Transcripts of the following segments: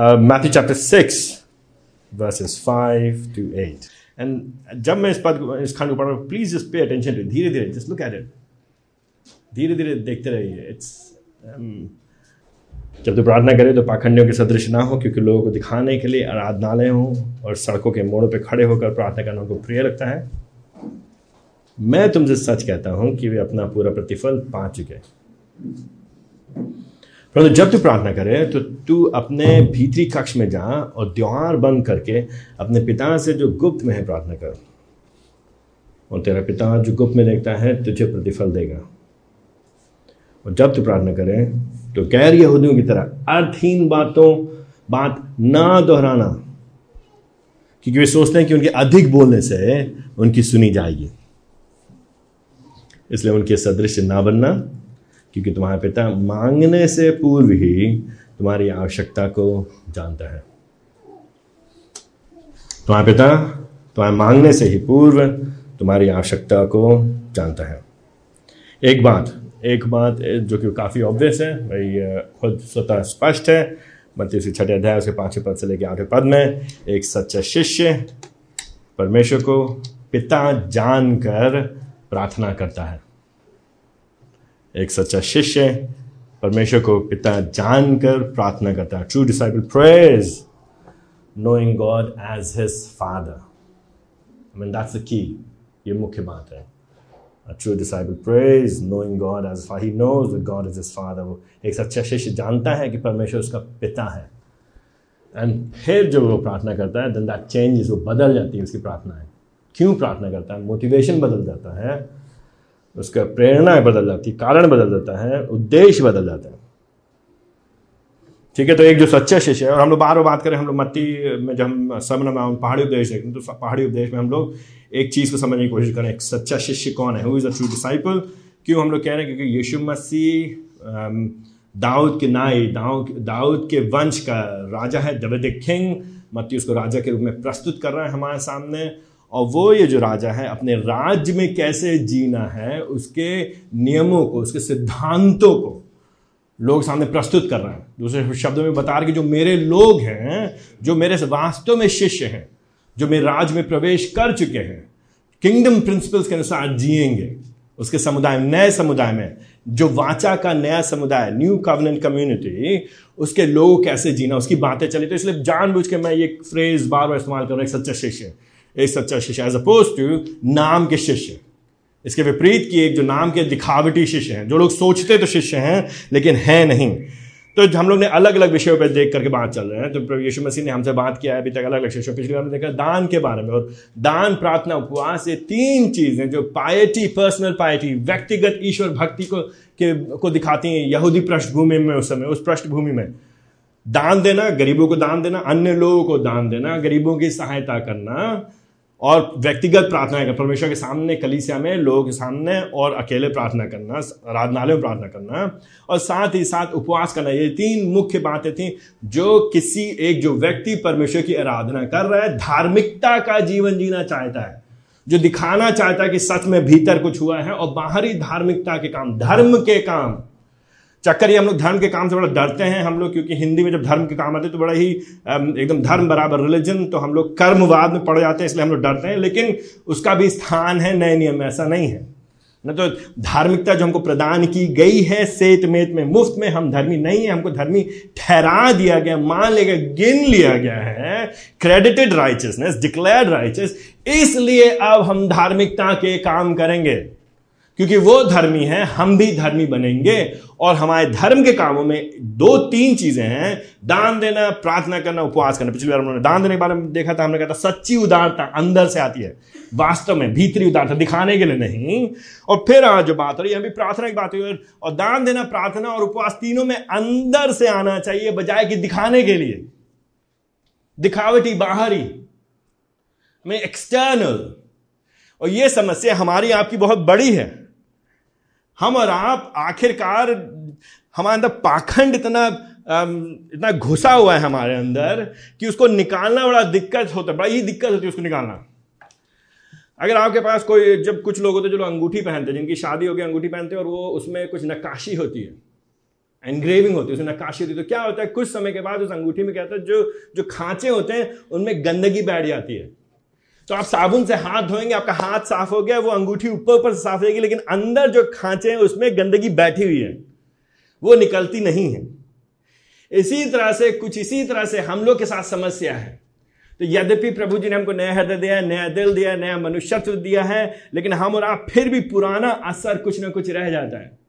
Matthew chapter six verses five to eight and जब मैं इस पद इस खंड को पढ़ रहा हूँ please just pay attention to धीरे धीरे जस्ट लुक एट इट धीरे धीरे देखते रहिए. इट्स जब तो प्रार्थना करें तो पाखंडियों के सदृश ना हो, क्योंकि लोगों को दिखाने के लिए आराधनालय हों और सड़कों के मोड़ों पे खड़े होकर प्रार्थना करना उनको प्रिय लगता है। मैं तुमसे सच कहता हूँ कि वे अपना पूरा प्रतिफल पा चुके परंतु जब तू प्रार्थना करे तो तू अपने भीतरी कक्ष में जा और द्वार बंद करके अपने पिता से जो गुप्त में है प्रार्थना कर। और तेरा पिता जो गुप्त में देखता है, तुझे प्रतिफल देगा। और जब तू प्रार्थना करे तो गैर यहूदियों की तरह अर्थहीन बातों, बात ना दोहराना, क्योंकि वे सोचते हैं कि उनके अधिक बोलने से उनकी सुनी जाएगी। इसलिए उनके सदृश ना बनना क्योंकि तुम्हारा पिता मांगने से पूर्व ही तुम्हारी आवश्यकता को जानता है। तुम्हारा पिता तुम्हारे मांगने से ही पूर्व तुम्हारी आवश्यकता को जानता है। एक बात एक बात जो कि काफ़ी ऑब्वियस है भाई खुद स्वतः स्पष्ट है। मत्ती से छठे अध्याय उसके पाँचवें पद से लेकर आठवें पद में एक सच्चा शिष्य परमेश्वर को पिता जानकर प्रार्थना करता है। एक सच्चा शिष्य परमेश्वर को पिता जानकर प्रार्थना करता है। True disciple praise knowing God as his father I mean that's the key ये मुख्य बात है। A true disciple prays, knowing God as Father. He knows that God is his father. वो एक सच्चा शिष्य जानता है कि परमेश्वर उसका पिता है। एंड फिर जब वो प्रार्थना करता है देन दैट चेंजेस वो बदल जाती है उसकी प्रार्थनाएँ। क्यों प्रार्थना करता है? मोटिवेशन बदल जाता है। उसका प्रेरणा बदल जाती है, कारण बदल जाता है, उद्देश्य बदल जाता है। ठीक है तो एक जो सच्चा शिष्य है, और हम लोग बार बार बात करें, हम लोग मत्ती में जब हम सब हम पहाड़ी उपदेश देखते हैं तो पहाड़ी उपदेश में हम लोग एक चीज़ को समझने की कोशिश करें, एक सच्चा शिष्य कौन है? Who is a true disciple क्यों हम लोग कह रहे हैं? क्योंकि यीशु मसीह दाऊद के नाई, दाऊद दाऊद के वंश का राजा है डेविड किंग मत्ती उसको राजा के रूप में प्रस्तुत कर रहा है हमारे सामने। और वो ये जो राजा है, अपने राज्य में कैसे जीना है, उसके नियमों को, उसके सिद्धांतों को लोग सामने प्रस्तुत कर रहे हैं। दूसरे शब्दों में बता रहे कि जो मेरे लोग हैं, जो मेरे वास्तव में शिष्य हैं, जो मेरे राज में प्रवेश कर चुके हैं किंगडम प्रिंसिपल्स के अनुसार जिएँगे। उसके समुदाय, नए समुदाय में, जो वाचा का नया समुदाय न्यू कवनेंट कम्युनिटी उसके लोग कैसे जीना, उसकी बातें चली। तो इसलिए जानबूझ के मैं ये फ्रेज बार बार इस्तेमाल कर रहा हूँ, एक सच्चा शिष्य। एक सच्चा शिष्य एज अपोज टू नाम के शिष्य। इसके विपरीत की एक जो नाम के दिखावटी शिष्य हैं, जो लोग सोचते तो शिष्य हैं, लेकिन है नहीं। तो हम लोग ने अलग अलग विषयों पर देख करके बात चल रहे हैं। तो प्रभु यीशु मसीह ने हमसे बात किया है, अभी तक अलग अलग विषयों पिछली बार में देखा दान के बारे में, और दान, प्रार्थना, उपवास, ये तीन चीज़ें जो पायटी पर्सनल पायटी व्यक्तिगत ईश्वर भक्ति को, के, को दिखाती हैं यहूदी पृष्ठभूमि में उस समय, उस पृष्ठभूमि में। दान देना, गरीबों को दान देना, अन्य लोगों को दान देना, गरीबों की सहायता करना और व्यक्तिगत प्रार्थना करना, परमेश्वर के सामने कलीसिया में, लोगों के सामने और अकेले प्रार्थना करना आराधनालय में प्रार्थना करना और साथ ही साथ उपवास करना। ये तीन मुख्य बातें थी जो किसी एक, जो व्यक्ति परमेश्वर की आराधना कर रहा है, धार्मिकता का जीवन जीना चाहता है, जो दिखाना चाहता है कि सच में भीतर कुछ हुआ है और बाहरी धार्मिकता के काम, धर्म के काम चक्कर ये हम लोग धर्म के काम से बड़ा डरते हैं हम लोग, क्योंकि हिंदी में जब धर्म के काम आते हैं तो बड़ा ही एकदम धर्म बराबर रिलीजन तो हम लोग कर्मवाद में पड़ जाते हैं, इसलिए हम लोग डरते हैं, लेकिन उसका भी स्थान है, नए नियम में ऐसा नहीं है। न तो धार्मिकता जो हमको प्रदान की गई है, सेत मेत में, मुफ़्त में, हम धर्मी नहीं है, हमको धर्मी ठहरा दिया गया, मान लिया गया, गिन लिया गया है क्रेडिटेड राइचसनेस डिक्लेयर्ड राइचस इसलिए अब हम धार्मिकता के काम करेंगे। क्योंकि वो धर्मी है, हम भी धर्मी बनेंगे और हमारे धर्म के कामों में दो तीन चीज़ें हैं। दान देना, प्रार्थना करना, उपवास करना। पिछली बार उन्होंने दान देने के बारे में देखा था, हमने कहा था, सच्ची उदारता अंदर से आती है, वास्तव में भीतरी उदारता, दिखाने के लिए नहीं। और फिर आज जो बात हो रही है अभी प्रार्थना की बात हुई और दान देना, प्रार्थना और उपवास तीनों में अंदर से आना चाहिए, बजाय कि दिखाने के लिए। दिखावटी बाहरी में एक्सटर्नल और यह समस्या हमारी आपकी बहुत बड़ी है। हम और आप आखिरकार, हमारे अंदर पाखंड इतना इतना घुसा हुआ है हमारे अंदर कि उसको निकालना बड़ा दिक्कत होता है बड़ा ही दिक्कत होती है उसको निकालना। अगर आपके पास कोई, जब कुछ लोग होते हैं जो लोग अंगूठी पहनते हैं, जिनकी शादी हो गई अंगूठी पहनते हैं और वो उसमें कुछ नक्काशी होती है एनग्रेविंग होती है, उसमें नक्काशी होती है तो क्या होता है, कुछ समय के बाद उस अंगूठी में क्या होता है, जो जो खांचे होते हैं, उनमें गंदगी बैठ जाती है। तो आप साबुन से हाथ धोएँगे, आपका हाथ साफ़ हो गया, वो अंगूठी ऊपर ऊपर से साफ़ रहेगी लेकिन अंदर जो खांचे हैं, उसमें गंदगी बैठी हुई है। वो निकलती नहीं है। इसी तरह से, कुछ इसी तरह से हम लोग के साथ समस्या है। तो यद्यपि प्रभु जी ने हमको नया हृदय दिया नया दिल दिया नया मनुष्यत्व दिया है, लेकिन हम और आप फिर भी पुराना असर कुछ ना कुछ रह जाता है।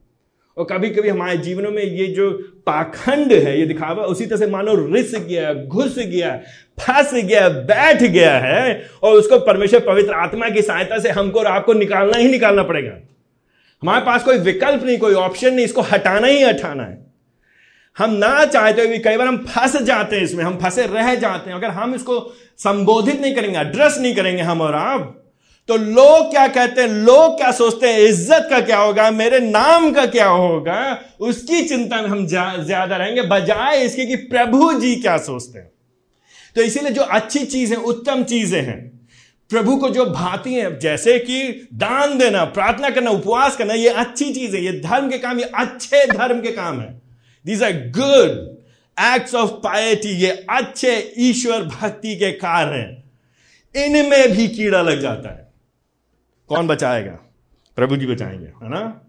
और कभी कभी हमारे जीवनों में ये जो पाखंड है, ये दिखावा, उसी तरह से मानो रिस गया, घुस गया, फंस गया, बैठ गया है और उसको परमेश्वर पवित्र आत्मा की सहायता से हमको और आपको निकालना ही निकालना पड़ेगा। हमारे पास कोई विकल्प नहीं, कोई ऑप्शन नहीं, इसको हटाना ही हटाना है। हम ना चाहते हुए कई बार हम फंस जाते हैं इसमें, हम फंसे रह जाते हैं। अगर हम इसको संबोधित नहीं करेंगे एड्रेस नहीं करेंगे हम और आप तो लोग क्या कहते हैं? लोग क्या सोचते हैं, इज़्ज़त का क्या होगा? मेरे नाम का क्या होगा? उसकी चिंता हम ज़्यादा रहेंगे, बजाय इसके कि प्रभु जी क्या सोचते हैं। तो इसीलिए जो अच्छी चीज़ें, उत्तम चीज़ें हैं, प्रभु को जो भाती हैं, जैसे कि दान देना, प्रार्थना करना, उपवास करना, ये अच्छी चीज़ है ये धर्म के काम, ये अच्छे धर्म के काम है। These are good acts of piety ये अच्छे ईश्वर भक्ति के कार्य हैं। इनमें भी कीड़ा लग जाता है। कौन बचाएगा? प्रभु जी बचाएँगे, है ना?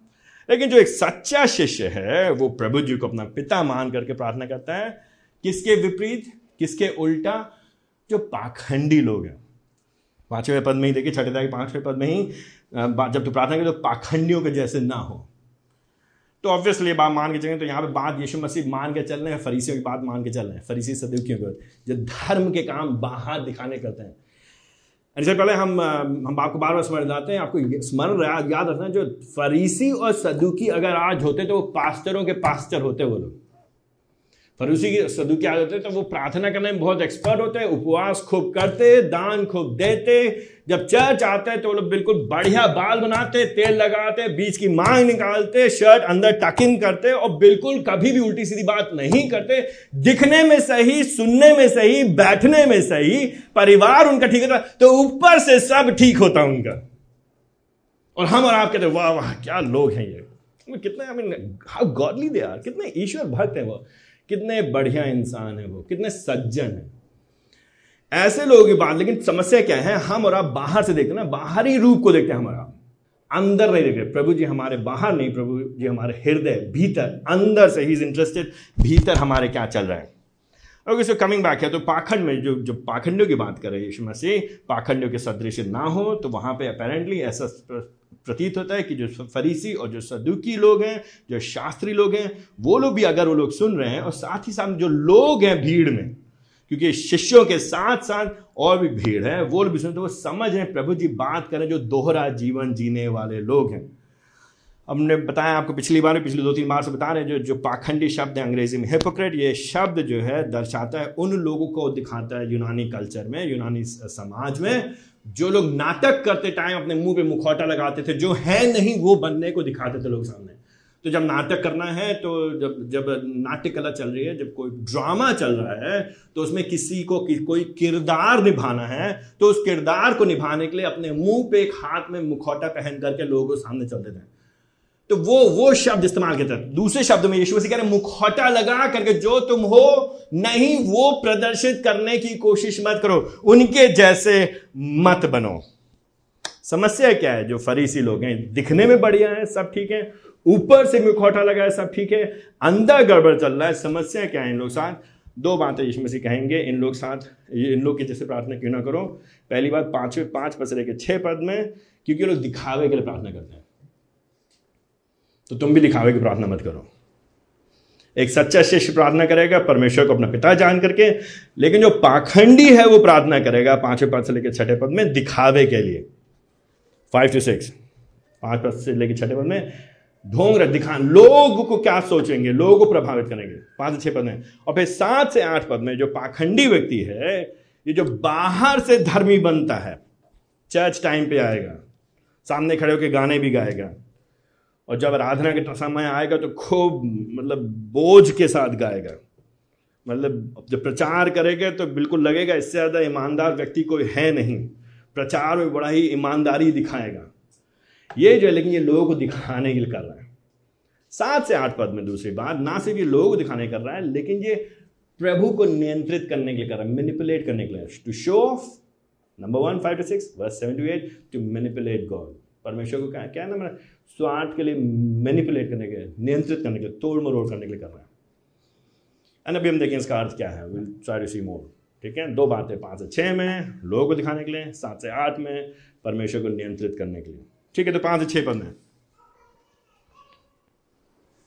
लेकिन जो एक सच्चा शिष्य है, वो प्रभु जी को अपना पिता मान करके प्रार्थना करता है, किसके विपरीत, किसके उल्टा? जो पाखंडी लोग हैं। पाँचवें पद में ही देखिए, छठे पाँचवें पद में ही जब तू प्रार्थना करें तो पाखंडियों के जैसे ना हो। तो ऑब्वियसली बात मान के चलेंगे तो यहाँ पे बात यीशु मसीह मान के चल रहे हैं, फरीसियों की बात मान के चल रहे हैं, फरीसी सदुकियों को जो धर्म के काम बाहर दिखाने करते हैं इससे पहले हम हम आपको बार बार स्मरण दिलाते हैं, आपको स्मरण याद रखना जो फरीसी और सदुकी अगर आज होते तो वो पास्टरों के पास्टर होते वो लोग। फरूसी की सदु क्या होते हैं तो वो प्रार्थना करने में बहुत एक्सपर्ट होते हैं, उपवास खूब करते, दान खूब देते, जब चर्च आते तो वो लोग बिल्कुल बढ़िया बाल बनाते, तेल लगाते, बीच की मांग निकालते, शर्ट अंदर टकिंग करते और बिल्कुल कभी भी उल्टी सीधी बात नहीं करते। दिखने में सही, सुनने में सही, बैठने में सही, परिवार उनका ठीक होता तो ऊपर से सब ठीक होता उनका। और हम और आप कहते वाह वाह, क्या लोग हैं ये। कितने I mean how godly they are कितने ईश्वर भक्त हैं वो। कितने बढ़िया इंसान है वो, कितने सज्जन है। ऐसे लोगों की बात, लेकिन समस्या क्या है, हम और आप बाहर से देखते ना, बाहरी रूप को देखते हैं हमारा अंदर नहीं देखते, प्रभु जी हमारे बाहर नहीं, प्रभु जी हमारे हृदय भीतर, अंदर से ही इज़ इंटरेस्टेड, भीतर हमारे क्या चल रहा है। ओके सो कमिंग बैक है तो पाखंड में जो जो पाखंडियों की बात कर रहे हैं, यीशु मसीह, पाखंडियों के सदृश ना हो तो वहाँ पे अपेरेंटली ऐसा प्रतीत होता है कि जो फरीसी और जो सदुकी लोग हैं, जो शास्त्री लोग हैं, वो लोग भी अगर वो लोग सुन रहे हैं और साथ ही साथ जो लोग हैं भीड़ में, क्योंकि शिष्यों के साथ साथ और भी भीड़ है, वो लोग भी सुनते वो समझ रहे प्रभु जी बात करें जो दोहरा जीवन जीने वाले लोग हैं। हमने बताया आपको पिछली बार, पिछले दो तीन बार से बता रहे हैं, जो जो पाखंडी शब्द है, अंग्रेज़ी में हिपोक्रेट ये शब्द जो है, दर्शाता है उन लोगों को दिखाता है यूनानी कल्चर में, यूनानी समाज में जो लोग नाटक करते टाइम अपने मुँह पे मुखौटा लगाते थे जो है नहीं वो बनने को दिखाते थे लोग सामने। तो जब नाटक करना है तो जब जब नाट्य कला चल रही है जब कोई ड्रामा चल रहा है तो उसमें किसी को कि, कोई किरदार निभाना है तो उस किरदार को निभाने के लिए अपने मुँह पे एक हाथ में मुखौटा पहन करके लोगों सामने चलते थे। तो वो वो शब्द इस्तेमाल करते हैं। दूसरे शब्द में यीशु मसीह कह रहे मुखौटा लगा करके जो तुम हो, नहीं वो प्रदर्शित करने की कोशिश मत करो, उनके जैसे मत बनो। समस्या क्या है? जो फरीसी लोग हैं, दिखने में बढ़िया है, सब ठीक है। ऊपर से मुखौटा लगा है, सब ठीक है। अंदर गड़बड़ चल रहा है, समस्या क्या है इन लोग साथ? दो बातें यीशु मसीह कहेंगे इन लोग साथ। इन लोग की जैसे प्रार्थना क्यों ना करो? पहली बात, पाँचवें, पाँच पद से लेकर छह पद में, क्योंकि लोग दिखावे के लिए प्रार्थना करते हैं। तो तुम भी दिखावे की प्रार्थना मत करो। एक सच्चा शिष्य प्रार्थना करेगा, परमेश्वर को अपना पिता जान करके, लेकिन जो पाखंडी है वो प्रार्थना करेगा, पाँचवें पद से लेकर छठे पद में दिखावे के लिए। फाइव टू सिक्स पाँच पद से लेकर छठे पद में ढोंग दिखा लोग को क्या सोचेंगे, लोगों को प्रभावित करेंगे। पाँच छह पद में। और फिर सात से आठ पद में जो पाखंडी व्यक्ति है, ये जो बाहर से धर्मी बनता है, चर्च टाइम पे आएगा, सामने खड़े होकर गाने भी गाएगा और जब आराधना के समय आएगा तो खूब मतलब बोझ के साथ गाएगा। मतलब जब प्रचार करेगा तो बिल्कुल लगेगा, इससे ज़्यादा ईमानदार व्यक्ति कोई है नहीं। प्रचार में बड़ा ही ईमानदारी दिखाएगा। ये जो है, लेकिन ये लोगों को दिखाने के लिए कर रहा है। सात से आठ पद में दूसरी बात, ना सिर्फ़ ये लोग दिखाने कर रहा है, लेकिन ये प्रभु को नियंत्रित करने के लिए कर रहा है मैनिपुलेट करने के लिए। To show off number one five to six verse seven to eight to manipulate God परमेश्वर को क्या क्या ना मेरा स्वार्थ के लिए मैनिपुलेट करने के लिए, नियंत्रित करने के लिए तोड़ मरोड़ करने के लिए कर रहे हैं। एंड अभी हम देखें इसका अर्थ क्या है। Will try to see more ठीक है? दो बातें, पाँच से छः में, लोगों को दिखाने के लिए, सात से आठ में, परमेश्वर को नियंत्रित करने के लिए। ठीक है तो पाँच से छः पद में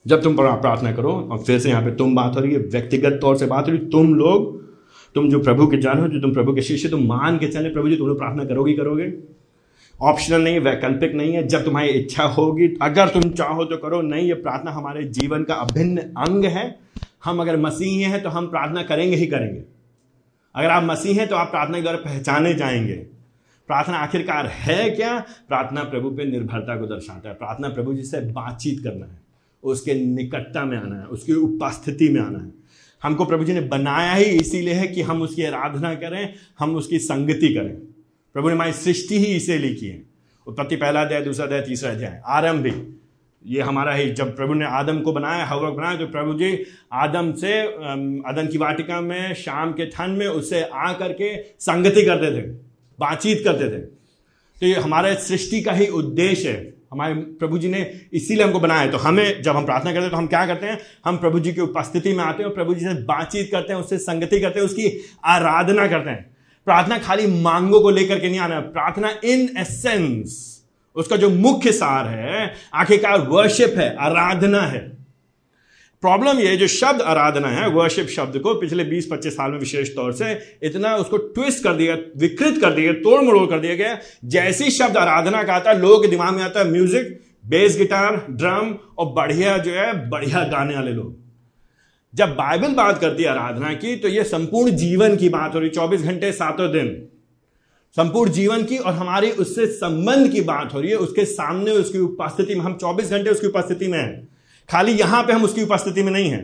जब तुम प्रार्थना करो, और फिर से यहाँ पे तुम बात हो रही है, व्यक्तिगत तौर से बात हो रही है, तुम लोग, तुम जो प्रभु के जान हो, जो तुम प्रभु के शिष्य, तुम मान के चले, प्रभु जी, तुम लोग प्रार्थना करोगे करोगे। ऑप्शनल नहीं वैकल्पिक नहीं है। जब तुम्हारी इच्छा होगी, अगर तुम चाहो तो करो। नहीं, ये प्रार्थना हमारे जीवन का अभिन्न अंग है। हम अगर मसीह हैं तो हम प्रार्थना करेंगे ही करेंगे। अगर आप मसीह हैं तो आप प्रार्थना के द्वारा पहचाने जाएँगे। प्रार्थना आखिरकार है क्या? प्रार्थना प्रभु पे निर्भरता को दर्शाता है। प्रार्थना प्रभु जी से बातचीत करना है। उसके निकटता में आना है, उसकी उपस्थिति में आना है। हमको प्रभु जी ने बनाया ही इसीलिए है कि हम उसकी आराधना करें, हम उसकी संगति करें। प्रभु ने हमारी सृष्टि ही इसे लिखी है। उत्पत्ति पहला अध्याय, दूसरा अध्याय, तीसरा अध्याय, आरंभ भी ये हमारा ही, जब प्रभु ने आदम को बनाया हवा को बनाया तो प्रभु जी आदम से आदम की वाटिका में, शाम के ठंड में उससे आ करके संगति करते थे, बातचीत करते थे। तो ये हमारे सृष्टि का ही उद्देश्य है। हमारे प्रभु जी ने इसीलिए हमको बनाया तो हमें, जब हम प्रार्थना करते हैं तो हम क्या करते हैं? हम प्रभु जी की उपस्थिति में आते हैं और प्रभु जी से बातचीत करते हैं, उससे संगति करते हैं, उसकी आराधना करते हैं। प्रार्थना खाली मांगों को लेकर के नहीं आना, प्रार्थना इन एसेंस उसका जो मुख्य सार है, आखिरकार वर्शिप है, आराधना है। प्रॉब्लम ये जो शब्द आराधना है वर्शिप शब्द को पिछले 20-25 साल में विशेष तौर से इतना उसको ट्विस्ट कर दिया, विकृत कर दिया तोड़ मड़ोड़ कर दिया गया। जैसी शब्द आराधना का आता है, लोगों के दिमाग में आता है म्यूज़िक बेस गिटार ड्रम और बढ़िया जो है, बढ़िया गाने वाले लोग। जब बाइबल बात करती है आराधना की तो यह संपूर्ण जीवन की बात हो रही, चौबीस घंटे सातों दिन। संपूर्ण जीवन की और हमारी उससे संबंध की बात हो रही है, उसके सामने उसकी उपस्थिति में, हम 24 घंटे उसकी उपस्थिति में हैं। खाली यहाँ पे हम उसकी उपस्थिति में नहीं है।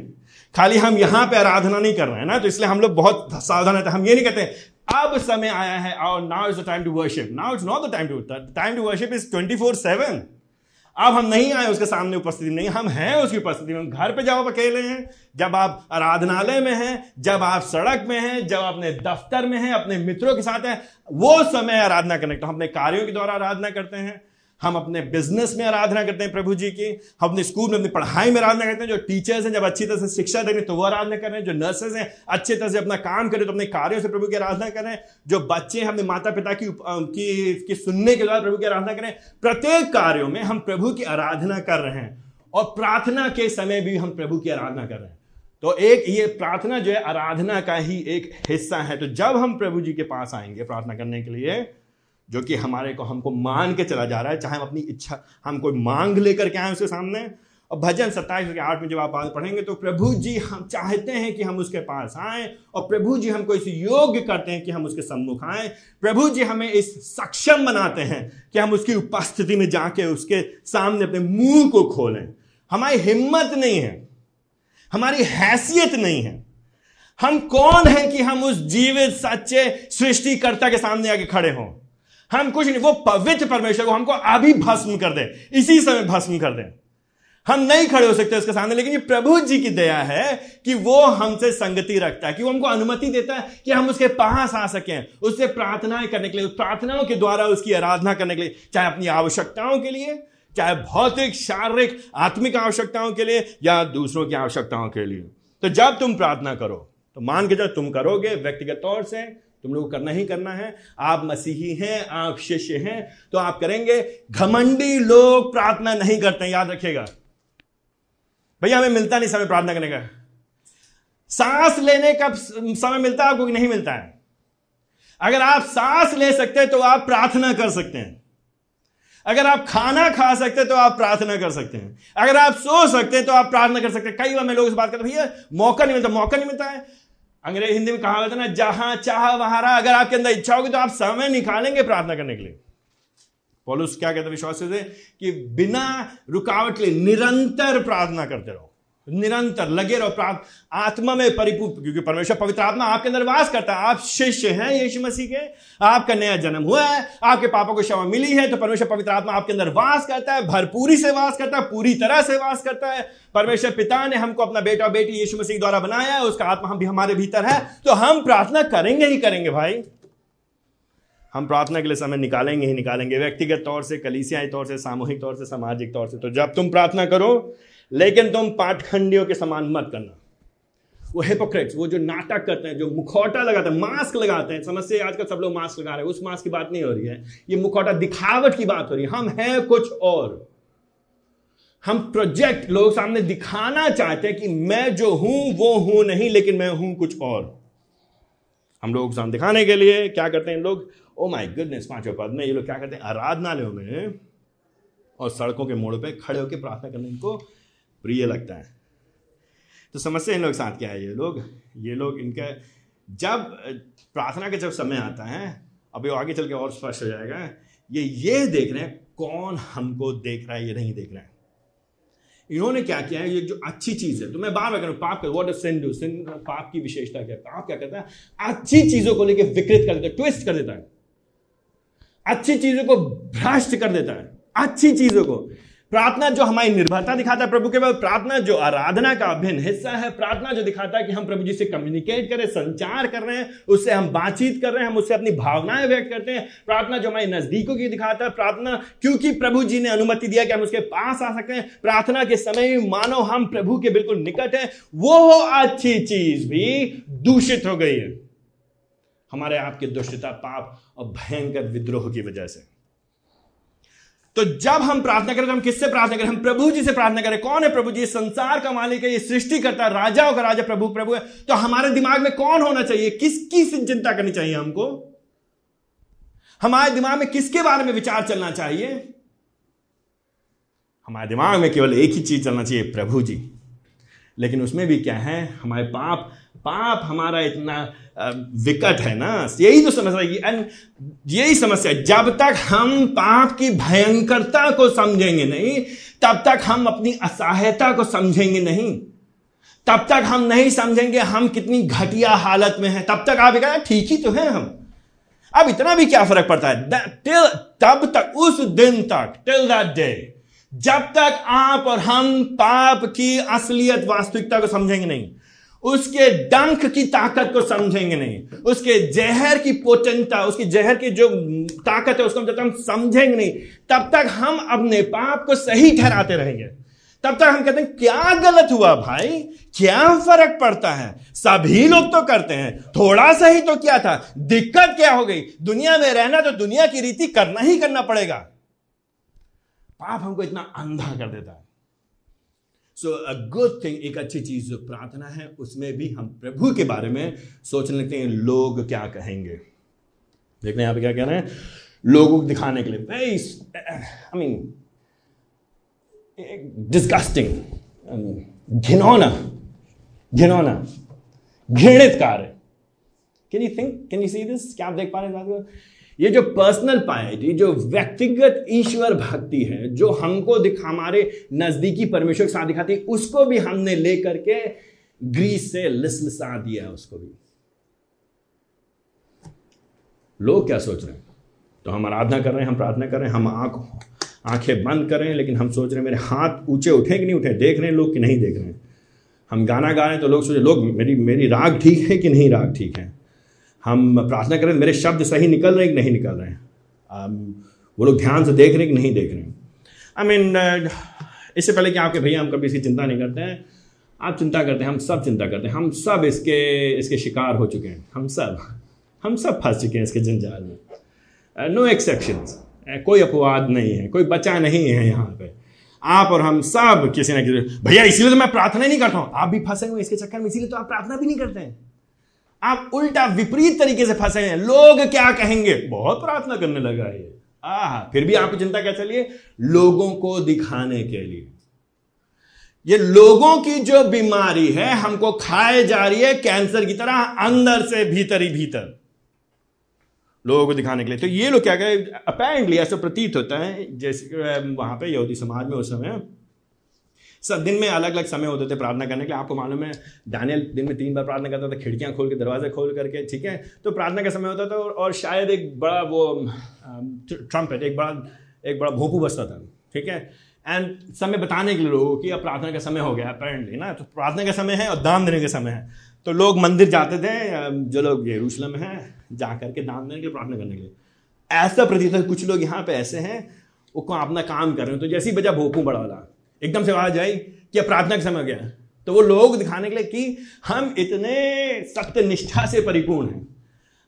खाली हम यहाँ पे आराधना नहीं कर रहे हैं ना तो इसलिए हम लोग बहुत सावधान रहते हैं। हम ये नहीं कहते, अब समय आया है और now is the time to worship now is not the time to time to worship is twenty four seven अब हम नहीं आए उसके सामने उपस्थिति में, नहीं, हम हैं उसकी उपस्थिति में घर पे जब आप अकेले हैं। जब आप आराधनालय में हैं, जब आप सड़क में हैं, जब अपने दफ्तर में हैं, अपने मित्रों के साथ हैं, वो समय आराधना तो हम अपने कार्यों के द्वारा आराधना करते हैं। हम अपने बिज़नेस में आराधना करते हैं प्रभु जी की हम अपने स्कूल में अपनी पढ़ाई में आराधना करते हैं जो टीचर्स हैं जब अच्छी तरह से शिक्षा देंगे तो वो आराधना कर रहे हैं जो नर्सेज हैं अच्छी तरह से अपना काम करें तो अपने कार्यों से प्रभु की आराधना करें जो बच्चे हैं अपने माता पिता की, की, की सुनने के बाद प्रभु की आराधना करें प्रत्येक कार्यों में हम प्रभु की आराधना कर रहे हैं और प्रार्थना के समय भी हम प्रभु की आराधना कर रहे हैं। तो एक ये प्रार्थना जो है आराधना का ही एक हिस्सा है। तो जब हम प्रभु जी के पास आएँगे प्रार्थना करने के लिए जो कि हमारे को हमको मान के चला जा रहा है, चाहे हम अपनी इच्छा, हम कोई मांग लेकर के आए उसके सामने। और भजन सत्ताईस के आठ में जब आप पढ़ेंगे तो प्रभु जी हम चाहते हैं कि हम उसके पास आए और प्रभु जी हमको इस योग्य करते हैं कि हम उसके सम्मुख आए। प्रभु जी हमें इस सक्षम बनाते हैं कि हम उसकी उपस्थिति में जाके उसके सामने अपने मुँह को खोलें। हमारी हिम्मत नहीं है, हमारी हैसियत नहीं है। हम कौन हैं कि हम उस जीवित, सच्चे सृष्टिकर्ता के सामने आके खड़े हों? हम कुछ नहीं, वो पवित्र परमेश्वर को हमको अभी भस्म कर दे, इसी समय भस्म कर दे। हम नहीं खड़े हो सकते उसके सामने, लेकिन ये प्रभु जी की दया है कि वो हमसे संगति रखता है, कि वो हमको अनुमति देता है कि हम उसके पास आ सकें, उससे प्रार्थनाएँ करने के लिए प्रार्थनाओं के द्वारा, उसकी आराधना करने के लिए, चाहे अपनी आवश्यकताओं के लिए, चाहे भौतिक, शारीरिक, आत्मिक आवश्यकताओं के लिए, या दूसरों की आवश्यकताओं के लिए। तो जब तुम प्रार्थना करो तो मान के जब तुम करोगे व्यक्तिगत तौर से तुम लोग करना ही करना है। आप मसीही हैं, आप शिष्य हैं तो आप करेंगे। घमंडी लोग प्रार्थना नहीं करते, याद रखिएगा। भैया, हमें मिलता नहीं समय प्रार्थना करने का। सांस लेने का समय मिलता है, आपको नहीं मिलता है? अगर आप सांस ले सकते हैं तो आप प्रार्थना कर सकते हैं। अगर आप खाना खा सकते हैं तो आप प्रार्थना कर सकते हैं। अगर आप सो सकते हैं तो आप प्रार्थना कर सकते हैं। कई बार मैं लोगों से बात करता भैया, मौका नहीं मिलता, मौका नहीं मिलता है। अंग्रेज़ हिंदी में कहा जाता ना, जहाँ चाह, वहाँ रहा। अगर आपके अंदर इच्छा होगी तो आप समय निकालेंगे प्रार्थना करने के लिए। पॉलुस क्या कहते विश्वास से कि बिना रुकावट के निरंतर प्रार्थना करते रहो। निरंतर लगे रहो आत्मा में परिपूर्ण, क्योंकि परमेश्वर पवित्र आत्मा आपके अंदर वास करता है। आप शिष्य हैं यीशु मसीह के। आपका नया जन्म हुआ है, आपके पापों को क्षमा मिली है तो परमेश्वर पवित्र आत्मा आपके अंदर वास करता है, भरपूरी से वास करता है, पूरी तरह से वास करता है। परमेश्वर पिता ने हमको अपना बेटा बेटी यीशु मसीह द्वारा बनाया है, उसका आत्मा हम भी हमारे भीतर है तो हम प्रार्थना करेंगे ही करेंगे भाई। हम प्रार्थना के लिए समय निकालेंगे ही निकालेंगे, व्यक्तिगत तौर से, कलीसियाई तौर से, सामूहिक तौर से, सामाजिक तौर से। तो जब तुम प्रार्थना करो लेकिन तुम पाठखंडियों के समान मत करना। वो हिपोक्रेट्स वो जो नाटक करते हैं, जो मुखौटा लगाते हैं मास्क लगाते हैं समस्या आजकल सब लोग मास्क लगा रहे हैं, उस मास्क की बात नहीं हो रही है। ये मुखौटा दिखावट की बात हो रही है। हम हैं कुछ और। हम प्रोजेक्ट लोग सामने दिखाना चाहते हैं कि मैं जो हूँ, वो हूँ नहीं, लेकिन मैं हूँ कुछ और। हम लोग सामने दिखाने के लिए क्या करते हैं लोग? ओ माय गुडनेस पाँचवें पद में ये लोग क्या करते हैं? आराधनालयों में और सड़कों के मोड़ पे खड़े होकर प्रार्थना करने इनको प्रिय लगता है। तो समस्या इन लोग साथ क्या है ये लोग। ये लोग इनका जब, प्रार्थना का जब समय आता है अभी आगे चल के और स्पष्ट हो जाएगा, ये ये देख रहे हैं कौन हमको देख रहा है, ये नहीं देख रहा है। इन्होंने क्या किया है, ये जो अच्छी चीज़ है तो मैं बार बार करूँ पाप कर what is sin do sin पाप की विशेषता क्या पाप क्या कहता है? अच्छी चीज़ों को लेकर विकृत कर देता है ट्विस्ट कर देता है। अच्छी चीज़ों को भ्रष्ट कर देता है। अच्छी चीज़ों को। प्रार्थना जो हमारी निर्भरता दिखाता है प्रभु के बाद प्रार्थना जो आराधना का अभिन्न हिस्सा है, प्रार्थना जो दिखाता है कि हम प्रभु जी से कम्युनिकेट करें, संचार कर रहे हैं, उससे हम बातचीत कर रहे हैं, हम उससे अपनी भावनाएँ व्यक्त करते हैं। प्रार्थना जो हमारे नजदीकों की दिखाता है, प्रार्थना क्योंकि प्रभु जी ने अनुमति दिया कि हम उसके पास आ सकते हैं प्रार्थना के समय मानो हम प्रभु के बिल्कुल निकट है, वो अच्छी चीज़ भी दूषित हो गई है। हमारे आपके दुष्टता, पाप और भयंकर विद्रोह की वजह से। तो जब हम प्रार्थना करें तो हम किससे प्रार्थना करें? हम प्रभु जी से प्रार्थना करें। कौन है प्रभु जी? संसार का मालिक है, ये सृष्टि करता है राजाओं का राजा प्रभु प्रभु है। तो हमारे दिमाग में कौन होना चाहिए? किसकी चिंता करनी चाहिए हमको? हमारे दिमाग में किसके बारे में विचार चलना चाहिए? हमारे दिमाग में केवल एक ही चीज़ चलना चाहिए, प्रभु जी। लेकिन उसमें भी क्या है? हमारे पाप पाप हमारा इतना विकट है ना? यही तो समस्या एंड यही समस्या जब तक हम पाप की भयंकरता को समझेंगे नहीं, तब तक हम अपनी असहायता को समझेंगे नहीं। तब तक हम नहीं समझेंगे हम कितनी घटिया हालत में हैं। तब तक आप कहें, ठीक ही तो हैं हम। अब इतना भी क्या फ़र्क पड़ता है? टिल तब तक, उस दिन तक टिल दैट डे जब तक आप और हम पाप की असलियत वास्तविकता को समझेंगे नहीं। उसके डंक की ताकत को समझेंगे नहीं। उसके जहर की पोचनता उसकी जहर की जो ताकत है, उसको जब हम समझेंगे नहीं, तब तक हम अपने पाप को सही ठहराते रहेंगे। तब तक हम कहते हैं, क्या गलत हुआ भाई? क्या फ़र्क पड़ता है? सभी लोग तो करते हैं। थोड़ा सा ही तो क्या था। दिक्कत क्या हो गई? दुनिया में रहना तो दुनिया की रीति करना ही करना पड़ेगा। पाप हमको इतना अंधा कर देता है। सो अ गुड थिंग एक अच्छी चीज़ जो प्रार्थना है, उसमें भी हम प्रभु के बारे में सोचने लगते हैं, लोग क्या कहेंगे? देखने यहाँ पे क्या कह रहे हैं। लोगों को दिखाने के लिए। वेरी आई मीन डिस्गस्टिंग घिनौना घिनौना, घृणित कार्य। Can you think can you see this क्या आप देख पा रहे हैं ये जो पर्सनल पाइटी जो व्यक्तिगत ईश्वर भक्ति है, जो हमको दिख, हमारे नजदीकी परमेश्वर के साथ दिखाती है उसको भी हमने लेकर के ग्रीस से लिसलिसा दिया उसको भी। लोग क्या सोच रहे हैं? तो हम आराधना कर रहे हैं, हम प्रार्थना कर रहे हैं, हम आँख, आँखें बंद कर रहे हैं, लेकिन हम सोच रहे हैं, मेरे हाथ ऊँचे उठे कि नहीं उठे? देख रहे हैं लोग कि नहीं देख रहे हैं? हम गाना गा रहे हैं तो लोग सोच रहे लोग, मेरी मेरी राग ठीक है कि नहीं राग ठीक है? हम प्रार्थना करें मेरे शब्द सही निकल रहे हैं कि नहीं निकल रहे हैं? वो लोग ध्यान से देख रहे हैं कि नहीं देख रहे हैं? आई मीन uh, इससे पहले कि आपके भैया हम कभी इसकी चिंता नहीं करते हैं। आप चिंता करते हैं हम सब चिंता करते हैं। हम सब इसके इसके शिकार हो चुके हैं। हम सब हम सब फंस चुके हैं इसके जंजाल में। नो uh, एक्सेप्शन uh, कोई अपवाद नहीं है कोई बचा नहीं है यहाँ पे। आप और हम सब किसी ना किसी भैया इसीलिए तो मैं प्रार्थना ही नहीं करता हूँ। आप भी फंसे हुए इसके चक्कर में इसीलिए तो आप प्रार्थना भी नहीं करते हैं। आप उल्टा विपरीत तरीके से फंसे हैं। लोग क्या कहेंगे? बहुत प्रार्थना करने लगा ये। आह, फिर भी आपकी चिंता क्या चलिए? लोगों को दिखाने के लिए। ये लोगों की जो बीमारी है, हमको खाए जा रही है कैंसर की तरह, अंदर से भीतर ही भीतर। लोगों को दिखाने के लिए। तो ये लोग क्या कहे? अपेरेंटली ऐसा प्रतीत होता है, जैसे वहाँ पे यहूदी समाज में उस समय सब दिन में अलग अलग समय होते थे प्रार्थना करने के लिए। आपको मालूम है डैनियल दिन में तीन बार प्रार्थना करता था, खिड़कियाँ खोल के, दरवाजे खोल करके, ठीक है? तो प्रार्थना का समय होता था और शायद एक बड़ा वो ट्रम्पेट एक बड़ा एक बड़ा भोपू बसता था, ठीक है? एंड समय बताने के लिए लोगों की अब प्रार्थना का समय हो गया अपेरेंटली ना? तो प्रार्थना का समय है और दान देने का समय है। तो लोग मंदिर जाते थे जो लोग यरूशलेम है जा करके दान देने के लिए प्रार्थना करने के लिए। ऐसा प्रतीत कुछ लोग यहाँ पे ऐसे हैं, वो अपना काम कर रहे हैं। तो जैसी बजा, भोपू बड़ा वाला एकदम से आवाज़ आई कि प्रार्थना का समय गया तो वो लोग दिखाने के लिए कि हम इतने सत्य निष्ठा से परिपूर्ण हैं।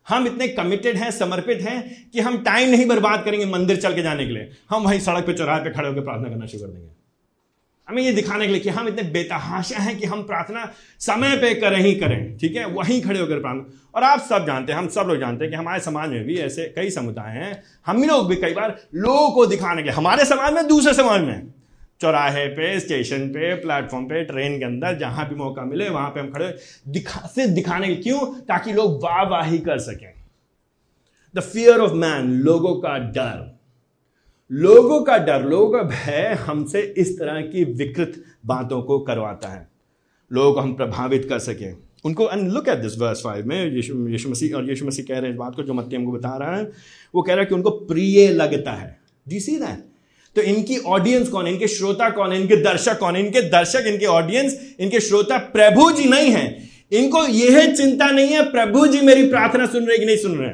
हम इतने कमिटेड हैं, समर्पित हैं कि हम टाइम नहीं बर्बाद करेंगे मंदिर चल के जाने के लिए। हम वहीं सड़क पे, चौराहे पे खड़े होकर प्रार्थना करना शुरू कर देंगे। हमें ये दिखाने के लिए कि हम इतने बेतहाशा हैं कि हम प्रार्थना समय पे करें ही करें, ठीक है? वहीं खड़े होकर प्रार्थना। और आप सब जानते हैं, हम सब लोग जानते हैं कि हमारे समाज में भी ऐसे कई समुदाय हैं। हम लोग भी कई बार लोगों को दिखाने के लिए, हमारे समाज में, दूसरे समाज में। चौराहे पे स्टेशन पे प्लेटफॉर्म पे ट्रेन के अंदर, जहाँ भी मौका मिले, वहाँ पे हम खड़े दिखा से दिखाने के क्यों? ताकि लोग वाहवाही कर सकें। द फियर ऑफ़ मैन लोगों का डर। लोगों का डर, लोगों का भय हमसे इस तरह की विकृत बातों को करवाता है। लोगों को हम प्रभावित कर सकें। उनको and look at this verse five में, यीशु यीशु मसीह, और यीशु मसीह कह रहे हैं इस बात को जो मत्ती हमको बता रहा है। वो कह रहा है कि उनको प्रिय लगता है। डी सी दैट तो इनकी ऑडियंस कौन है? इनके श्रोता कौन है? इनके दर्शक कौन है? इनके दर्शक, इनके ऑडियंस इनके श्रोता प्रभु जी नहीं है। इनको यह चिंता नहीं है, प्रभु जी मेरी प्रार्थना सुन रहे कि नहीं सुन रहे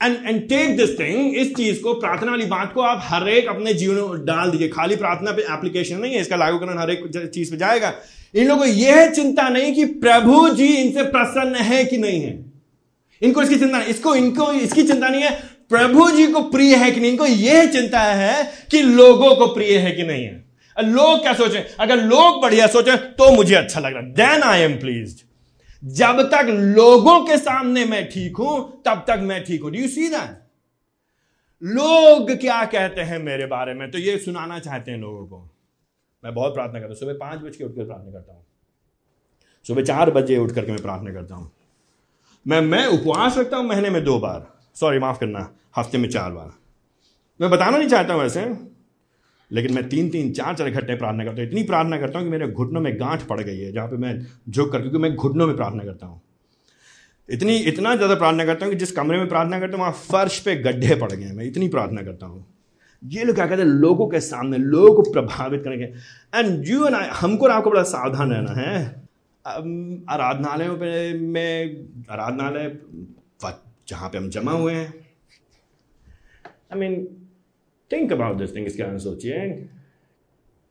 and and take this thing इस चीज़ को, प्रार्थना वाली बात को आप हर एक अपने जीवन में डाल दीजिए। खाली प्रार्थना पे एप्लीकेशन नहीं है, इसका लागूकरण हर एक चीज़ पे जाएगा। इन लोगों को यह चिंता नहीं कि प्रभु जी इनसे प्रसन्न है कि नहीं है। इनको इसकी चिंता नहीं, इसको, इनको इसकी चिंता नहीं है। प्रभु जी को प्रिय है कि नहीं? इनको यह चिंता है कि लोगों को प्रिय है कि नहीं है। लोग क्या सोचे? अगर लोग बढ़िया सोचे तो मुझे अच्छा लग रहा देन आई एम प्लीज़ जब तक लोगों के सामने मैं ठीक हूँ, तब तक मैं ठीक हूँ। यू सी दैट लोग क्या कहते हैं मेरे बारे में? तो ये सुनाना चाहते हैं लोगों को। मैं बहुत प्रार्थना करता हूँ। सुबह पाँच बज के उठकर प्रार्थना करता हूँ। सुबह चार बजे उठ करके मैं प्रार्थना करता हूँ। मैं मैं उपवास रखता हूँ महीने में दो बार। सॉरी माफ़ करना। हफ़्ते में चार बार। मैं बताना नहीं चाहता हूँ वैसे लेकिन मैं तीन तीन, चार चार घंटे प्रार्थना करता हूँ। इतनी प्रार्थना करता हूँ कि मेरे घुटनों में गांठ पड़ गई है, जहाँ पे मैं झुक कर, क्योंकि मैं घुटनों में प्रार्थना करता हूँ। इतनी, इतना ज़्यादा प्रार्थना करता हूँ कि जिस कमरे में प्रार्थना करता हूँ, वहाँ फर्श पे गड्ढे पड़ गए हैं। मैं इतनी प्रार्थना करता हूँ। ये लोग क्या कहते हैं? लोगों के सामने, लोगों को प्रभावित करेंगे। एंड यू एंड आई हमको आपको बड़ा सावधान रहना है। आराधनालयों में, आराधनालय जहाँ पे हम जमा हुए हैं I mean think about this thing इसके बारे में सोचिए